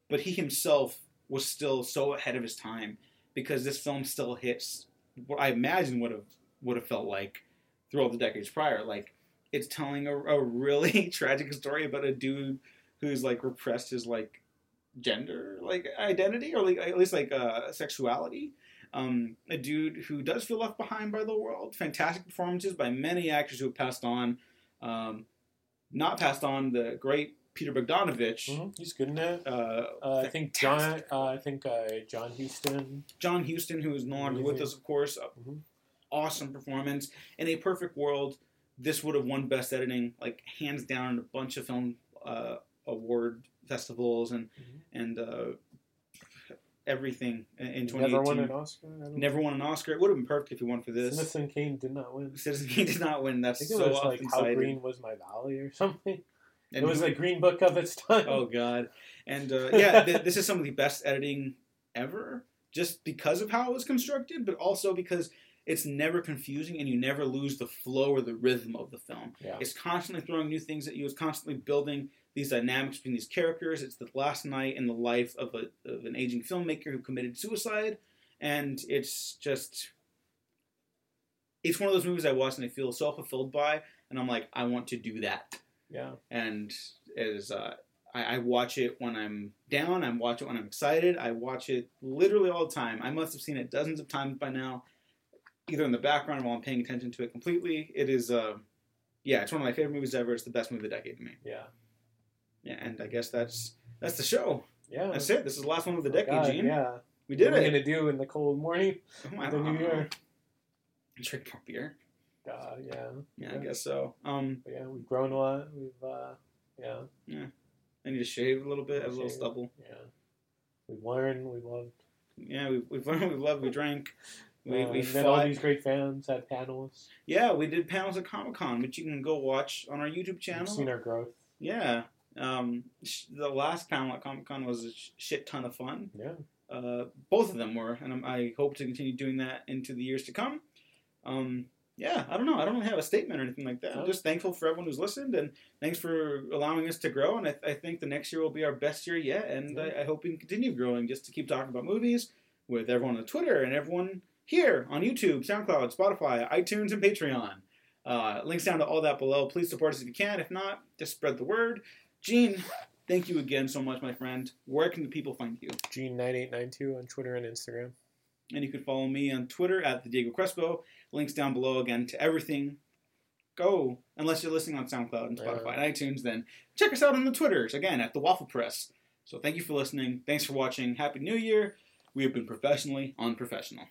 [SPEAKER 1] but he himself was still so ahead of his time because this film still hits what I imagine would have would have felt like through all the decades prior. Like it's telling a, a really tragic story about a dude who's like repressed his like gender like identity or like at least like uh, sexuality um, a dude who does feel left behind by the world. Fantastic performances by many actors who have passed on. Um, not passed on the great Peter Bogdanovich.
[SPEAKER 2] hmm He's good in it.
[SPEAKER 1] Uh,
[SPEAKER 2] Uh, I think John. Uh, I think uh, John Huston.
[SPEAKER 1] John Huston, who is no longer with us, of course. Uh,
[SPEAKER 2] Mhm.
[SPEAKER 1] Awesome performance. In a perfect world, this would have won Best Editing, like hands down, in a bunch of film uh, award festivals and
[SPEAKER 2] Mhm.
[SPEAKER 1] and uh, everything in, in
[SPEAKER 2] Never won an Oscar.
[SPEAKER 1] Never won an Oscar. It would have been perfect if he won for this.
[SPEAKER 2] Citizen Kane did not win.
[SPEAKER 1] Citizen Kane did not win. That's so
[SPEAKER 2] was
[SPEAKER 1] often
[SPEAKER 2] like How
[SPEAKER 1] cited.
[SPEAKER 2] Green Was My Valley or something.
[SPEAKER 1] And
[SPEAKER 2] it was the Green Book of its time.
[SPEAKER 1] oh god, and uh, yeah, th- this is some of the best editing ever, just because of how it was constructed, but also because it's never confusing and you never lose the flow or the rhythm of the film.
[SPEAKER 2] Yeah.
[SPEAKER 1] It's constantly throwing new things at you. It's constantly building these dynamics between these characters. It's the last night in the life of, a, of an aging filmmaker who committed suicide, and it's just. It's one of those movies I watch and I feel so fulfilled by, and I'm like, I want to do that
[SPEAKER 2] Yeah.
[SPEAKER 1] and as uh, I, I watch it when I'm down. I watch it when I'm excited. I watch it literally all the time. I must have seen it dozens of times by now, either in the background while I'm paying attention to it completely. It is uh, yeah, it's one of my favorite movies ever. It's the best movie of the decade to me.
[SPEAKER 2] Yeah.
[SPEAKER 1] Yeah, and I guess that's that's the show.
[SPEAKER 2] Yeah.
[SPEAKER 1] That's it. This is the last one of the
[SPEAKER 2] Oh,
[SPEAKER 1] decade,
[SPEAKER 2] God,
[SPEAKER 1] Gene.
[SPEAKER 2] Yeah.
[SPEAKER 1] We did
[SPEAKER 2] what we
[SPEAKER 1] it.
[SPEAKER 2] gonna do in the cold morning?
[SPEAKER 1] Oh, I
[SPEAKER 2] the new year?
[SPEAKER 1] Drink more beer.
[SPEAKER 2] Uh, yeah.
[SPEAKER 1] Yeah, I guess so. Um,
[SPEAKER 2] But yeah, we've grown a lot. We've uh, yeah,
[SPEAKER 1] I need to shave a little bit, have a little stubble.
[SPEAKER 2] yeah. We've learned. We loved.
[SPEAKER 1] Yeah, we've we've learned, we've loved, we drank, we
[SPEAKER 2] uh,
[SPEAKER 1] we
[SPEAKER 2] met all these great fans at panels.
[SPEAKER 1] Yeah, we did panels at Comic Con, which you can go watch on our YouTube channel.
[SPEAKER 2] We've
[SPEAKER 1] channel.
[SPEAKER 2] seen our growth.
[SPEAKER 1] Yeah. Um, sh- the last panel at Comic Con was a sh- shit ton of fun.
[SPEAKER 2] Yeah.
[SPEAKER 1] Uh, both of them were, and I'm, I hope to continue doing that into the years to come. Um, yeah, I don't know. I don't really have a statement or anything like that. I'm just thankful for everyone who's listened, and thanks for allowing us to grow. And I, I think the next year will be our best year yet, and I, I hope we can continue growing just to keep talking about movies with everyone on Twitter and everyone here on YouTube, SoundCloud, Spotify, iTunes, and Patreon. Uh, links down to all that below. Please support us if you can. If not, just spread the word. Gene, thank you again so much, my friend. Where can the people find you?
[SPEAKER 2] Gene nine eight nine two on Twitter and Instagram.
[SPEAKER 1] And you can follow me on Twitter at the Diego Crespo. Links down below again to everything. Go, unless you're listening on SoundCloud and Spotify and iTunes, then check us out on the Twitters again at the Waffle Press. So thank you for listening. Thanks for watching. Happy New Year. We have been professionally unprofessional.